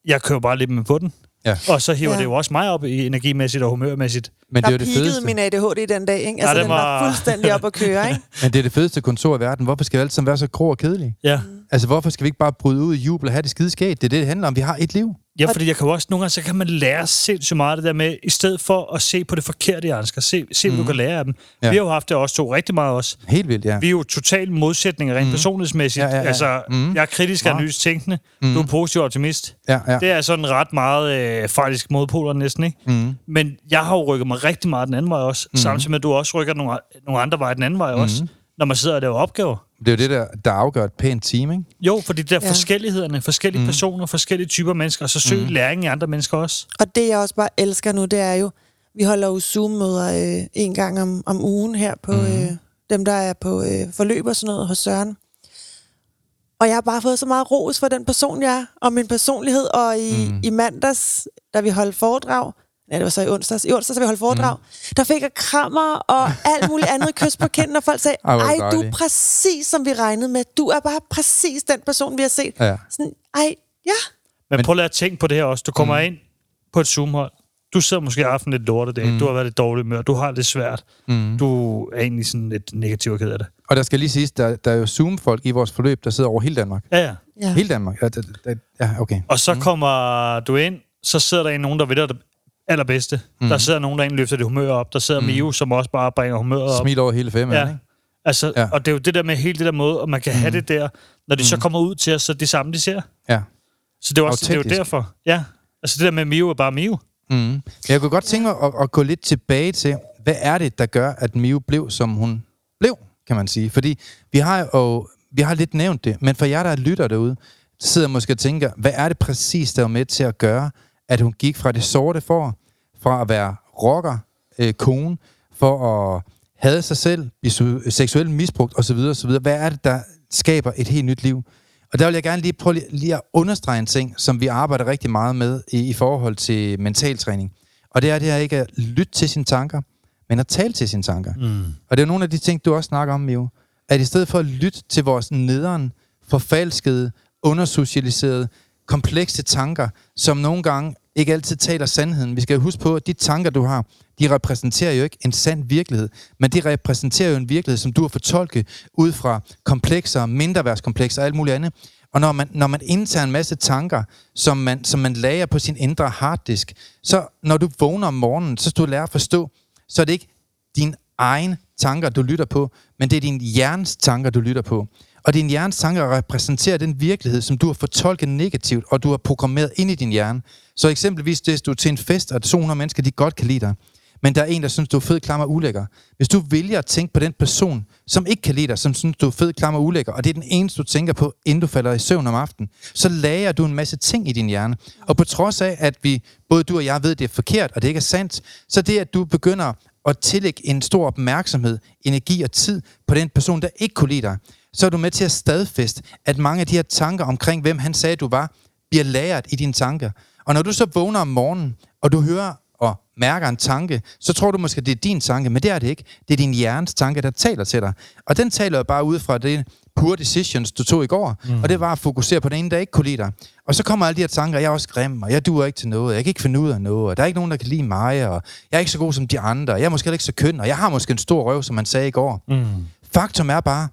jeg kører bare lidt med på den. Ja. Og så hiver ja. Ja. det jo også mig op i energimæssigt og humørmæssigt. Men det er Der det peakede fedeste. min ADHD den dag, ikke? Ja, Altså, det den var var- fuldstændig op at køre, ikke? (laughs) Men det er det fedeste kontor i verden. Hvorfor skal vi sammen være så grå og kedelige? Ja. Altså, hvorfor skal vi ikke bare bryde ud i jubel og have det skide skægt? Det er det, det handler om. Vi har et liv. Ja, fordi jeg kan jo også nogle gange, så kan man lære sindssygt meget af det der med, i stedet for at se på det forkerte andre, skal se, se hvad du kan lære af dem. Ja. Vi har jo haft det også to rigtig meget også. Helt vildt, ja. Vi er jo totalt modsætninger rent mm. personlighedsmæssigt. Ja, ja, ja. Altså, Mm. jeg er kritisk Meget. analytisk tænkende. Mm. Du er positiv optimist. ja, ja. Det er sådan ret meget øh, faktisk modpoler næsten, ikke? Mm. Men jeg har jo rykket mig rigtig meget den anden vej også, mm. samtidig med, at du også rykker nogle, nogle andre veje den anden vej også, når man sidder og laver opgaver. Det er jo det, der, der afgør et pænt team, ikke? Jo, fordi der er Ja. forskellighederne, forskellige mm. personer, forskellige typer mennesker, og så søg mm. læring i andre mennesker også. Og det, jeg også bare elsker nu, det er jo, vi holder jo Zoom-møder øh, en gang om, om ugen her på mm. øh, dem, der er på øh, forløb og sådan noget hos Søren. Og jeg har bare fået så meget ros for den person, jeg er, og min personlighed. Og i, mm. i mandags, da vi holdt foredrag, ja, det var så i onsdags, i onsdags, da vi holdt foredrag, mm. der fik jeg krammer og alt muligt andet kys på kinden, og folk sagde, Ej, du er dejligt." præcis, som vi regnede med. Du er bare præcis den person, vi har set. Ja. Sådan, ej, ja. Men, Men- prøv lige at tænke på det her også. Du kommer mm. ind på et Zoom-hold. Du sidder måske i aften lidt lortedag. Mm. Du har været lidt dårlig med, du har det svært. Mm. Du er egentlig sådan lidt negativ og ked af det. Og der skal lige siges, der, der er jo Zoom-folk i vores forløb, der sidder over hele Danmark. Ja, ja. ja. Hele Danmark. Ja, det, det, ja okay. Og så mm. kommer du ind, så sidder der en nogen, der ved dig allerbedste. Mm. Der sidder nogen, der egentlig løfter det humør op. Der sidder mm. Mio, som også bare bringer humøret op. Smil over hele femmen, Ja. ikke? Altså, Ja. Og det er jo det der med hele det der måde, og man kan mm. have det der, når de mm. så kommer ud til os, så er det samme, de ser. Ja. Så det er, også, det er jo derfor. Ja. Altså det der med Mio er bare Mio. Mm. Jeg kunne godt tænke mig at, at gå lidt tilbage til, hvad er det, der gør, at Mio blev, som hun blev, kan man sige. Fordi vi har jo vi har lidt nævnt det, men for jer, der lytter derude, sidder måske og tænker, hvad er det præcis, der var med til at gøre, at hun gik fra det sorte for, fra at være rocker, øh, kone, for at hade sig selv, blive su- seksuelt misbrugt osv. osv. Hvad er det, der skaber et helt nyt liv? Og der vil jeg gerne lige prøve lige- at understrege en ting, som vi arbejder rigtig meget med i, i forhold til mentaltræning. Og det er det her ikke at lytte til sine tanker, men at tale til sine tanker. Mm. Og det er nogle af de ting, du også snakker om, Mio. At i stedet for at lytte til vores nederen, forfalskede, undersocialiserede, komplekse tanker, som nogle gange ikke altid taler sandheden. Vi skal huske på, at de tanker, du har, de repræsenterer jo ikke en sand virkelighed, men de repræsenterer jo en virkelighed, som du har fortolket ud fra komplekser, mindreværdskomplekser og alt muligt andet. Og når man, når man indtager en masse tanker, som man, som man lager på sin indre harddisk, så når du vågner om morgenen, så du lærer at forstå, så er det ikke din egen tanker, du lytter på, men det er din hjernes tanker, du lytter på. Og din hjernes tanker repræsenterer den virkelighed, som du har fortolket negativt, og du har programmeret ind i din hjerne. Så eksempelvis, hvis du er til en fest, og 200 mennesker, de godt kan lide dig, men der er en, der synes, du er fed, klam og ulækker. Hvis du vælger at tænke på den person, som ikke kan lide dig, som synes, du er fed, klam og ulækker, og det er den eneste, du tænker på, inden du falder i søvn om aftenen, så lager du en masse ting i din hjerne. Og på trods af, at vi, både du og jeg ved, det er forkert, og det ikke er sandt, så det, at du begynder at tillægge en stor opmærksomhed, energi og tid på den person, der ikke kunne lide dig, så er du med til at stadfæste, at mange af de her tanker omkring, hvem han sagde, du var, bliver lagret i dine tanker. Og når du så vågner om morgenen, og du hører og mærker en tanke, så tror du måske, det er din tanke, men det er det ikke. Det er din hjernes tanke, der taler til dig. Og den taler jo bare ud fra det poor decisions, du tog i går. Mm. Og det var at fokusere på den ene, der ikke kunne lide dig. Og så kommer alle de her tanker, jeg er også grim, og jeg duer ikke til noget, jeg kan ikke finde ud af noget, og der er ikke nogen, der kan lide mig, og jeg er ikke så god som de andre, og jeg er måske ikke så køn, og jeg har måske en stor røv, som man sagde i går. Mm. Faktum er bare,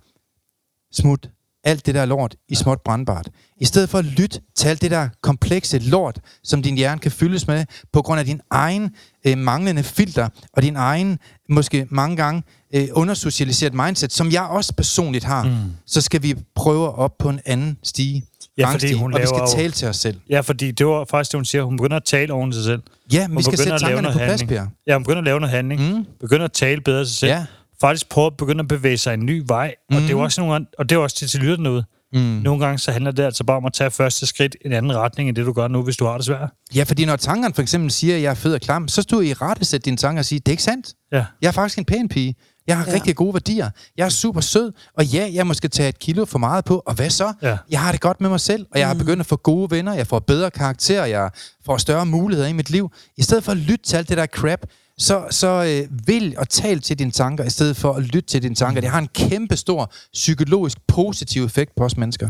smut alt det der lort i småt brandbart. I stedet for at lytte til alt det der komplekse lort, som din hjerne kan fyldes med, på grund af din egen øh, manglende filter, og din egen, måske mange gange, øh, undersocialiseret mindset, som jeg også personligt har, mm. så skal vi prøve op på en anden stige. Ja, fordi hun og vi skal jo- tale til os selv. Ja, fordi det var faktisk det, hun siger. Hun begynder at tale oven sig selv. Ja, men Hun vi skal sætte tankerne på plads. Per. Ja, hun begynder at lave noget handling. Mm. Begynder at tale bedre til sig selv. Ja. Faktisk prøve at begynde at bevæge sig en ny vej. Mm. Og det er jo også nogle og det er også til, til lytterne ud. Mm. Nogle gange så handler det altså bare om at tage første skridt i en anden retning, end det du gør nu, hvis du har det svært. Ja, fordi når tankerne for eksempel siger, at jeg er fed og klam, så stod I rette sætte dine tanker og sige, det er ikke sandt. Ja. Jeg er faktisk en pæn pige. Jeg har ja. Rigtig gode værdier. Jeg er super sød. Og ja, jeg måske tage et kilo for meget på. Og hvad så? Ja. Jeg har det godt med mig selv. Og jeg har begyndt at få gode venner. Jeg får bedre karakter. Jeg får større muligheder i mit liv. I stedet for at lytte til alt det der crap, så, så øh, vil og tal til dine tanker, i stedet for at lytte til dine tanker. Det har en kæmpe stor psykologisk positiv effekt på os mennesker.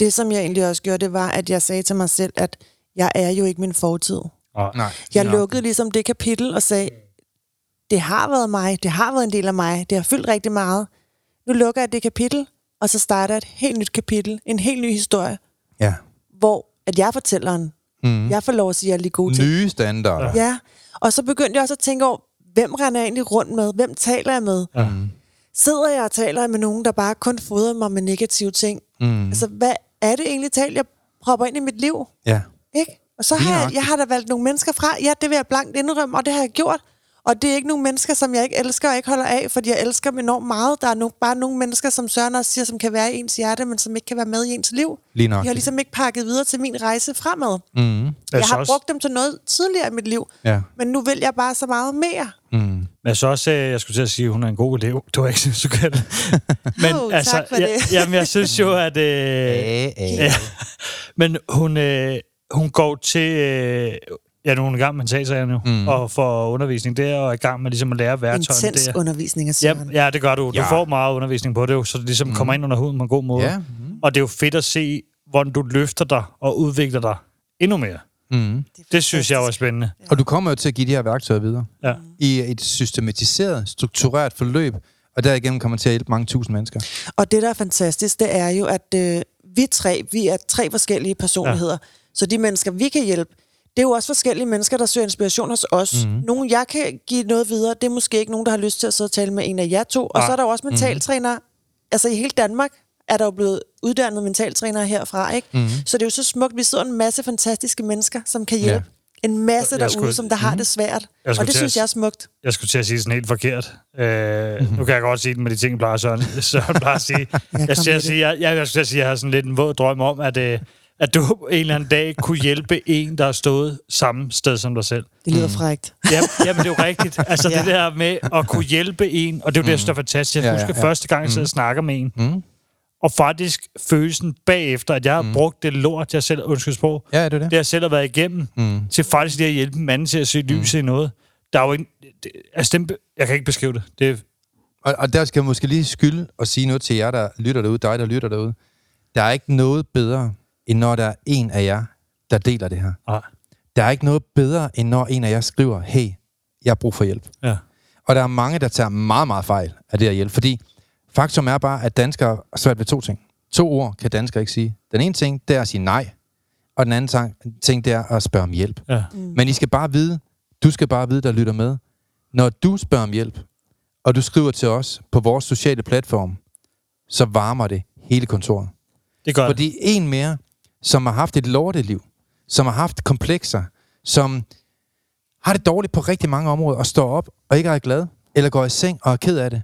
Det, som jeg egentlig også gjorde, det var, at jeg sagde til mig selv, at jeg er jo ikke min fortid. Nej. Jeg lukkede ligesom det kapitel og sagde, det har været mig, det har været en del af mig, det har fyldt rigtig meget. Nu lukker jeg det kapitel, og så starter et helt nyt kapitel, en helt ny historie, Ja. hvor at jeg fortæller den. Mm. Jeg får lov at sige alle de gode ting. Nye standarder. Ja. Ja, og så begyndte jeg også at tænke over, hvem render jeg egentlig rundt med? Hvem taler jeg med? Ja. Sidder jeg og taler med nogen, der bare kun fodrer mig med negative ting? Mm. Altså, hvad er det egentlig talt, jeg propper ind i mit liv? ja. Ikke? Og så har jeg, jeg har da valgt nogle mennesker fra. Ja, det vil jeg blankt indrømme, og det har jeg gjort. Og det er ikke nogle mennesker, som jeg ikke elsker og ikke holder af, fordi jeg elsker dem enormt meget. Der er no, bare nogle mennesker, som Søren også siger, som kan være i ens hjerte, men som ikke kan være med i ens liv. Lige De har nok. ligesom ikke pakket videre til min rejse fremad. Mm. Jeg har også- brugt dem til noget tidligere i mit liv, Ja. men nu vil jeg bare så meget mere. Mm. Men jeg så også, øh, jeg skulle til at sige, at hun er en god elev. Du har ikke synes, du kan det. Men Oh, altså, tak for ja, det. (laughs) jamen, jeg synes jo, at... Øh, æ. ja, men hun, øh, hun går til... Øh, ja, nu er hun i gang med mentalsager nu, Mm. og får undervisning der, og er i gang med ligesom at lære værktøjerne Intens der. undervisning af Ja, Søren. ja, det gør du. Du Ja. får meget undervisning på det, jo, så det ligesom mm. kommer ind under huden på en god måde. Ja. Mm. Og det er jo fedt at se, hvordan du løfter dig og udvikler dig endnu mere. Mm. Det synes jeg var spændende. Og du kommer jo til at give de her værktøjer videre. Ja. I et systematiseret, struktureret forløb, og derigennem kommer til at hjælpe mange tusind mennesker. Og det, der er fantastisk, det er jo, at øh, vi tre, vi er tre forskellige personligheder. Ja. Så de mennesker, vi kan hjælpe, det er jo også forskellige mennesker, der søger inspiration hos os. Mm. Nogle, jeg kan give noget videre, det er måske ikke nogen, der har lyst til at sidde og tale med en af jer to. Og så er der jo også mentaltrænere. Altså i hele Danmark er der jo blevet uddannet mentaltrænere herfra, ikke? Mm. Så det er jo så smukt. Vi sidder en masse fantastiske mennesker, som kan hjælpe. Ja. En masse Jeg derude, skulle- som der har det svært. Og det synes at- jeg er smukt. Jeg skulle til at sige sådan helt forkert. Øh, mm-hmm. Nu kan jeg godt sige det med de ting, plejer Søren, (laughs) Søren plejer at sige. jeg, sige, jeg, jeg, jeg skulle til at sige, at jeg har sådan lidt en våd drøm om, at, øh, at du en eller anden dag kunne hjælpe en, der har stået samme sted som dig selv. Det lyder mm. frægt. Ja, jamen, det er jo rigtigt. (laughs) Altså ja. Ja. det der med at kunne hjælpe en, og det er jo det, der er fantastisk. Jeg Ja, ja, husker ja. første gang, jeg sidder og snakker med en, Mm. og faktisk følelsen bagefter, at jeg har brugt det lort, jeg selv, undskyld sprog, Ja, det er det. det jeg selv har været igennem, Mm. til faktisk lige at hjælpe en mand til at se lyset i noget. Der er jo ikke... Det, altså, den, jeg kan ikke beskrive det. det Og, og der skal jeg måske lige skylde og sige noget til jer, der lytter derude, dig, der lytter derude. Der er ikke noget bedre, end når der er en af jer, der deler det her. nej. Der er ikke noget bedre, end når en af jer skriver, hey, jeg har brug for hjælp. Ja. Og der er mange, der tager meget, meget fejl af det at hjælpe. Fordi faktum er bare, at danskere er svært ved to ting. To ord kan danskere ikke sige. Den ene ting, det er at sige nej. Og den anden ting, ting det er at spørge om hjælp. Ja. Mm. Men I skal bare vide, du skal bare vide, der lytter med. Når du spørger om hjælp, og du skriver til os på vores sociale platform, så varmer det hele kontoret. Det gør det. Fordi en mere, som har haft et lorteliv, som har haft komplekser, som har det dårligt på rigtig mange områder, og står op og ikke er glad, eller går i seng og er ked af det.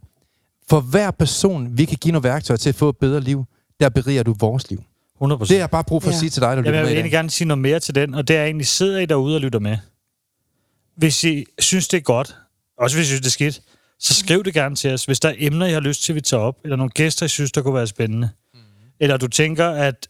For hver person, vi kan give nogle værktøjer til at få et bedre liv, der beriger du vores liv. 100 Det er jeg bare brug for at Ja. sige til dig, der Jamen, lytter jeg med vil egentlig gerne sige noget mere til den, og det er egentlig, sidder I derude og lytter med. Hvis I synes, det er godt, også hvis I synes, det er skidt, så skriv det gerne til os. Hvis der er emner, I har lyst til, at vi tager op, eller nogle gæster, I synes, der kunne være spændende. Mm. Eller du tænker, at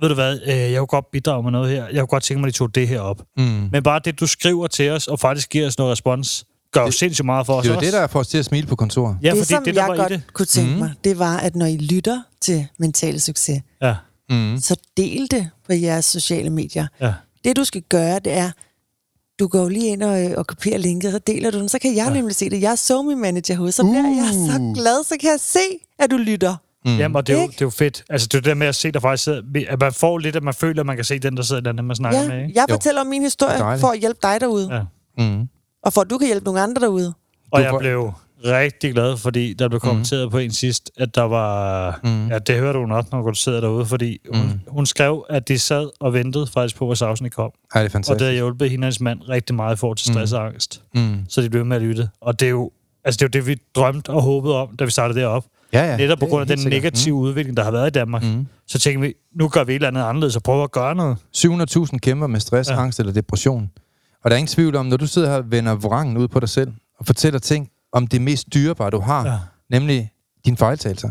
ved du hvad, øh, jeg kunne godt bidrage med noget her. Jeg kunne godt tænke mig, at de tog det her op. Mm. Men bare det, du skriver til os, og faktisk giver os noget respons, gør jo sindssygt meget for os Det er jo det, der får os til at smile på kontoret. Ja, det, fordi som det, der jeg var godt i det. kunne tænke Mm. mig, det var, at når I lytter til Mental Succes, Ja, Mm. så del det på jeres sociale medier. ja. Det, du skal gøre, det er, du går lige ind og, og kopierer linket, så deler du den, så kan jeg ja. nemlig se det. Jeg er SoMe manager hos, så bliver jeg så Uh. glad, så kan jeg se, at du lytter. Mm. Jamen, og det er, jo, det er jo fedt. Altså, det er jo det der med at se, der faktisk sidder... At man får lidt, at man føler, at man kan se den, der sidder den, man snakker Ja, med, ikke? jeg Jo. fortæller om min historie for at hjælpe dig derude. Ja. Mm. Og for at du kan hjælpe nogle andre derude. Og jeg blev rigtig glad, fordi der blev kommenteret mm. på en sidst, at der var... Mm. Ja, det hører du nok, når du sidder derude, fordi hun, mm. hun skrev, at de sad og ventede faktisk på, at afsnit kom. Ej, det er Og det fantastisk. har hjulpet hendes mand rigtig meget i forhold til stress og angst. Mm. Så de blev med at lytte. Og det er jo, altså det, er jo det, vi drømte og håbede om, da vi startede derop. Ja, ja. Netop på grund af den sikkert. negative mm. udvikling, der har været i Danmark. Mm. Så tænkte vi, nu gør vi et eller andet anderledes og prøver at gøre noget. 700.000 kæmper med stress, Ja. angst eller depression. Og der er ingen tvivl om, når du sidder her og vender vrangen ud på dig selv, og fortæller ting om det mest dyrebare, du har, Ja. nemlig dine fejltagelser,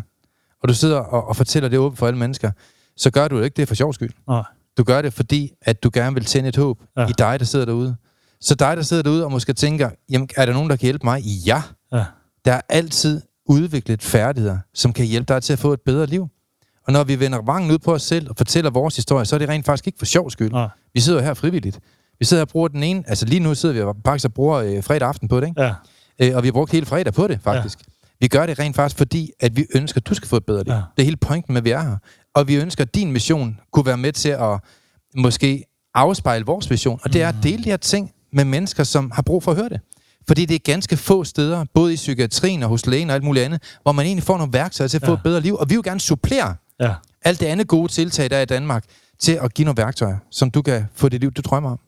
og du sidder og, og fortæller det åbent for alle mennesker, så gør du ikke det for sjov skyld. Nej. Du gør det, fordi at du gerne vil tænde et håb ja. i dig, der sidder derude. Så dig, der sidder derude og måske tænker, jamen, er der nogen, der kan hjælpe mig? Ja. Ja. Der er altid udviklet færdigheder, som kan hjælpe dig til at få et bedre liv. Og når vi vender vangen ud på os selv og fortæller vores historie, så er det rent faktisk ikke for sjov skyld. Nej. Vi sidder her frivilligt. Vi sidder og bruger den ene, altså lige nu sidder vi og faktisk og bruger øh, fredag aften på det, ikke? Ja. Øh, og vi har brugt hele fredag på det, faktisk. Ja. Vi gør det rent faktisk, fordi at vi ønsker, at du skal få et bedre liv. Ja. Ja. Det er hele pointen med, at vi er her. Og vi ønsker, at din mission kunne være med til at måske afspejle vores vision. Og det er at dele de her ting med mennesker, som har brug for at høre det. Fordi det er ganske få steder, både i psykiatrien og hos lægen og alt muligt andet, hvor man egentlig får nogle værktøjer til at få Ja. et bedre liv. Og vi vil gerne supplere Ja. alt det andet gode tiltag, der er i Danmark, til at give nogle værktøjer, som du kan få det liv, du drømmer om.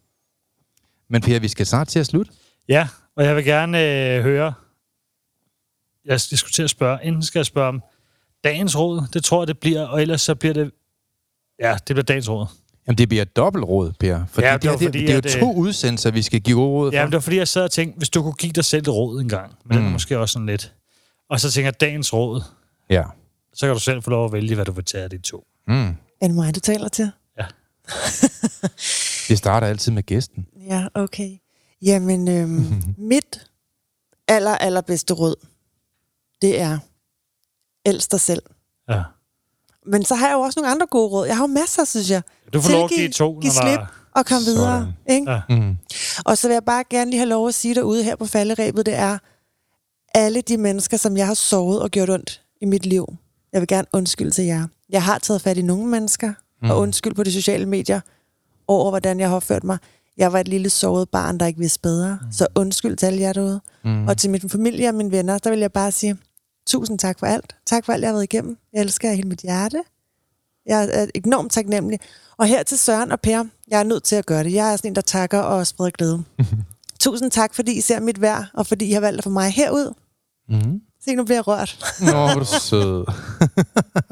Men Per, vi skal snart til at slutte. Ja, og jeg vil gerne øh, høre... Jeg, jeg skulle til at spørge. Enten skal jeg spørge om dagens råd. Det tror jeg, det bliver. Og ellers så bliver det... Ja, det bliver dagens råd. Jamen, det bliver dobbeltråd, Per. Fordi Ja, ja, det det, var det, fordi, det, det er at, jo to udsendelser, vi skal give råd for. Ja, men det var fordi, jeg sad og tænkte, hvis du kunne give dig selv et råd en gang. Men mm. måske også sådan lidt. Og så tænker jeg, dagens råd. ja. Så kan du selv få lov at vælge, hvad du vil tage af de to. Mm. Er det mig, du taler til? Det starter altid med gæsten. Ja, okay. Jamen, øhm, (laughs) mit aller, allerbedste råd, det er, elsk dig selv. Ja. Men så har jeg jo også nogle andre gode råd. Jeg har jo masser, synes jeg. Du får lov at give to, giv når der... slip. Og kom videre. Ikke? Ja. Mm. Og så vil jeg bare gerne lige have lov at sige derude her på falderæbet, det er, alle de mennesker, som jeg har sovet og gjort ondt i mit liv, jeg vil gerne undskylde til jer. Jeg har taget fat i nogle mennesker, mm. og undskyld på de sociale medier, over hvordan jeg har opført mig. Jeg var et lille sovet barn, der ikke vidste bedre. Mm. Så undskyld til alle jer derude. Mm. Og til min familie og mine venner, der vil jeg bare sige, tusind tak for alt. Tak for alt, jeg har været igennem. Jeg elsker jer hele mit hjerte. Jeg er enormt taknemmelig. Og her til Søren og Per, jeg er nødt til at gøre det. Jeg er sådan en, der takker og spreder glæde. (laughs) Tusind tak, fordi I ser mit værd, og fordi I har valgt at få mig herud. Mm. Se, nu bliver jeg rørt. Nå, hvor er du (laughs) sød.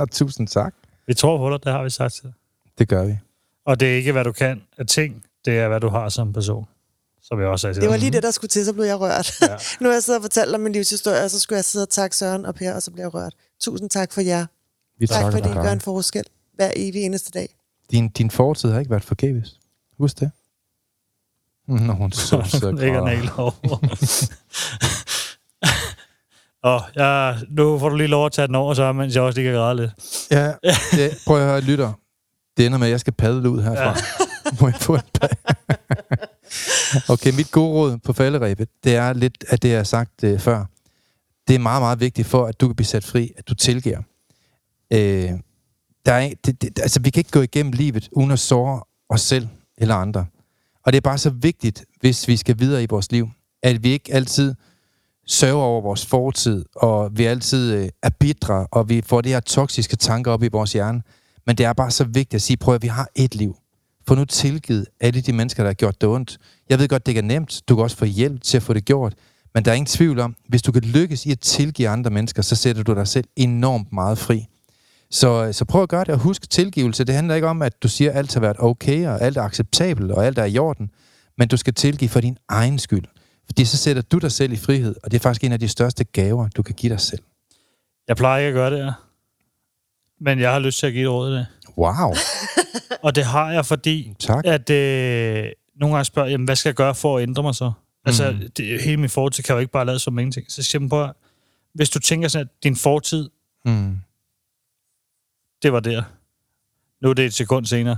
(laughs) Tusind tak. Vi tror på dig, det har vi sagt til dig. Det gør vi. Og det er ikke, hvad du kan af ting. Det er, hvad du har som person. Som jeg også sagde til Det var lige det, der skulle til, så blev jeg rørt. Ja. (laughs) nu har jeg siddet og fortalt om min livshistorie, og så skulle jeg sidde og takke Søren og Per, og så bliver jeg rørt. Tusind tak for jer. Vi Tak, fordi I gør en forskel hver evig eneste dag. Din, din fortid har ikke været forgæves. Husk det. Nå, hun så, så Lægger nagel over. (laughs) Og ja, nu får du lige lov at tage den over, så mens jeg også lige kan græde lidt. Ja, det, prøv at høre, lytter. Det ender med, at jeg skal padle ud herfra. Ja. Må jeg få en (laughs) Okay, mit gode råd på falderæbet, det er lidt af det, jeg har sagt øh, før. Det er meget, meget vigtigt for, at du kan blive sat fri, at du tilgiver. Øh, der er, det, det, altså, vi kan ikke gå igennem livet uden at såre os selv eller andre. Og det er bare så vigtigt, hvis vi skal videre i vores liv, at vi ikke altid sørger over vores fortid, og vi altid øh, er bitre, og vi får de her toksiske tanker op i vores hjerne. Men det er bare så vigtigt at sige, prøv at vi har et liv. Få nu tilgivet alle de mennesker, der har gjort det ondt. Jeg ved godt, det ikke er nemt. Du kan også få hjælp til at få det gjort. Men der er ingen tvivl om, hvis du kan lykkes i at tilgive andre mennesker, så sætter du dig selv enormt meget fri. Så, så prøv at gøre det, og husk tilgivelse. Det handler ikke om, at du siger, at alt har været okay, og alt er acceptabelt, og alt er i orden. Men du skal tilgive for din egen skyld. Fordi så sætter du dig selv i frihed, og det er faktisk en af de største gaver, du kan give dig selv. Jeg plejer ikke at gøre det her. Men jeg har lyst til at give et råd i det. Wow, (laughs) Og det har jeg, fordi tak. at øh, nogle gange spørger, jamen, hvad skal jeg gøre for at ændre mig så? Altså, Mm. det, hele min fortid kan jo ikke bare lade som ingenting. Så siger man på, hvis du tænker sådan, at din fortid, Mm. det var der. Nu er det et sekund senere.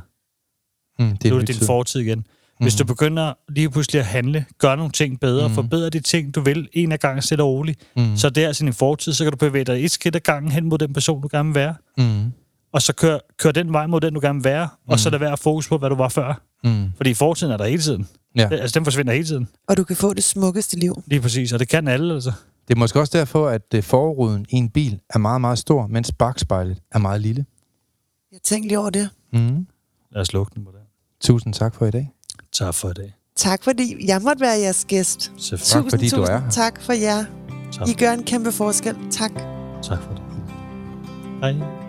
Mm, det nu er er nyt det din tid. fortid igen. Hvis du begynder lige pludselig at handle, gøre nogle ting bedre, mm. forbedre de ting, du vil, en af gangen stille og roligt, mm. så det er altså din fortid, så kan du bevæge dig et skridt ad gangen hen mod den person, du gerne vil være. Mm. Og så kør, kør den vej mod den, du gerne vil være, mm. og så lad være at fokus på, hvad du var før. Mm. Fordi fortiden er der hele tiden. Ja. Altså, den forsvinder hele tiden. Og du kan få det smukkeste liv. Lige præcis, og det kan alle, altså. Det er måske også derfor, at øh, forruden i en bil er meget, meget stor, mens bagspejlet er meget lille. Jeg tænkte lige over det. Mm. Lad os lukke den på det. Tusind tak for i dag. Tak for i dag. Tak fordi jeg måtte være jeres gæst. Selvfølgelig. Tak, fordi du er her. tak for jer. Tak, I gør en kæmpe forskel. Tak. tak for det. Hej.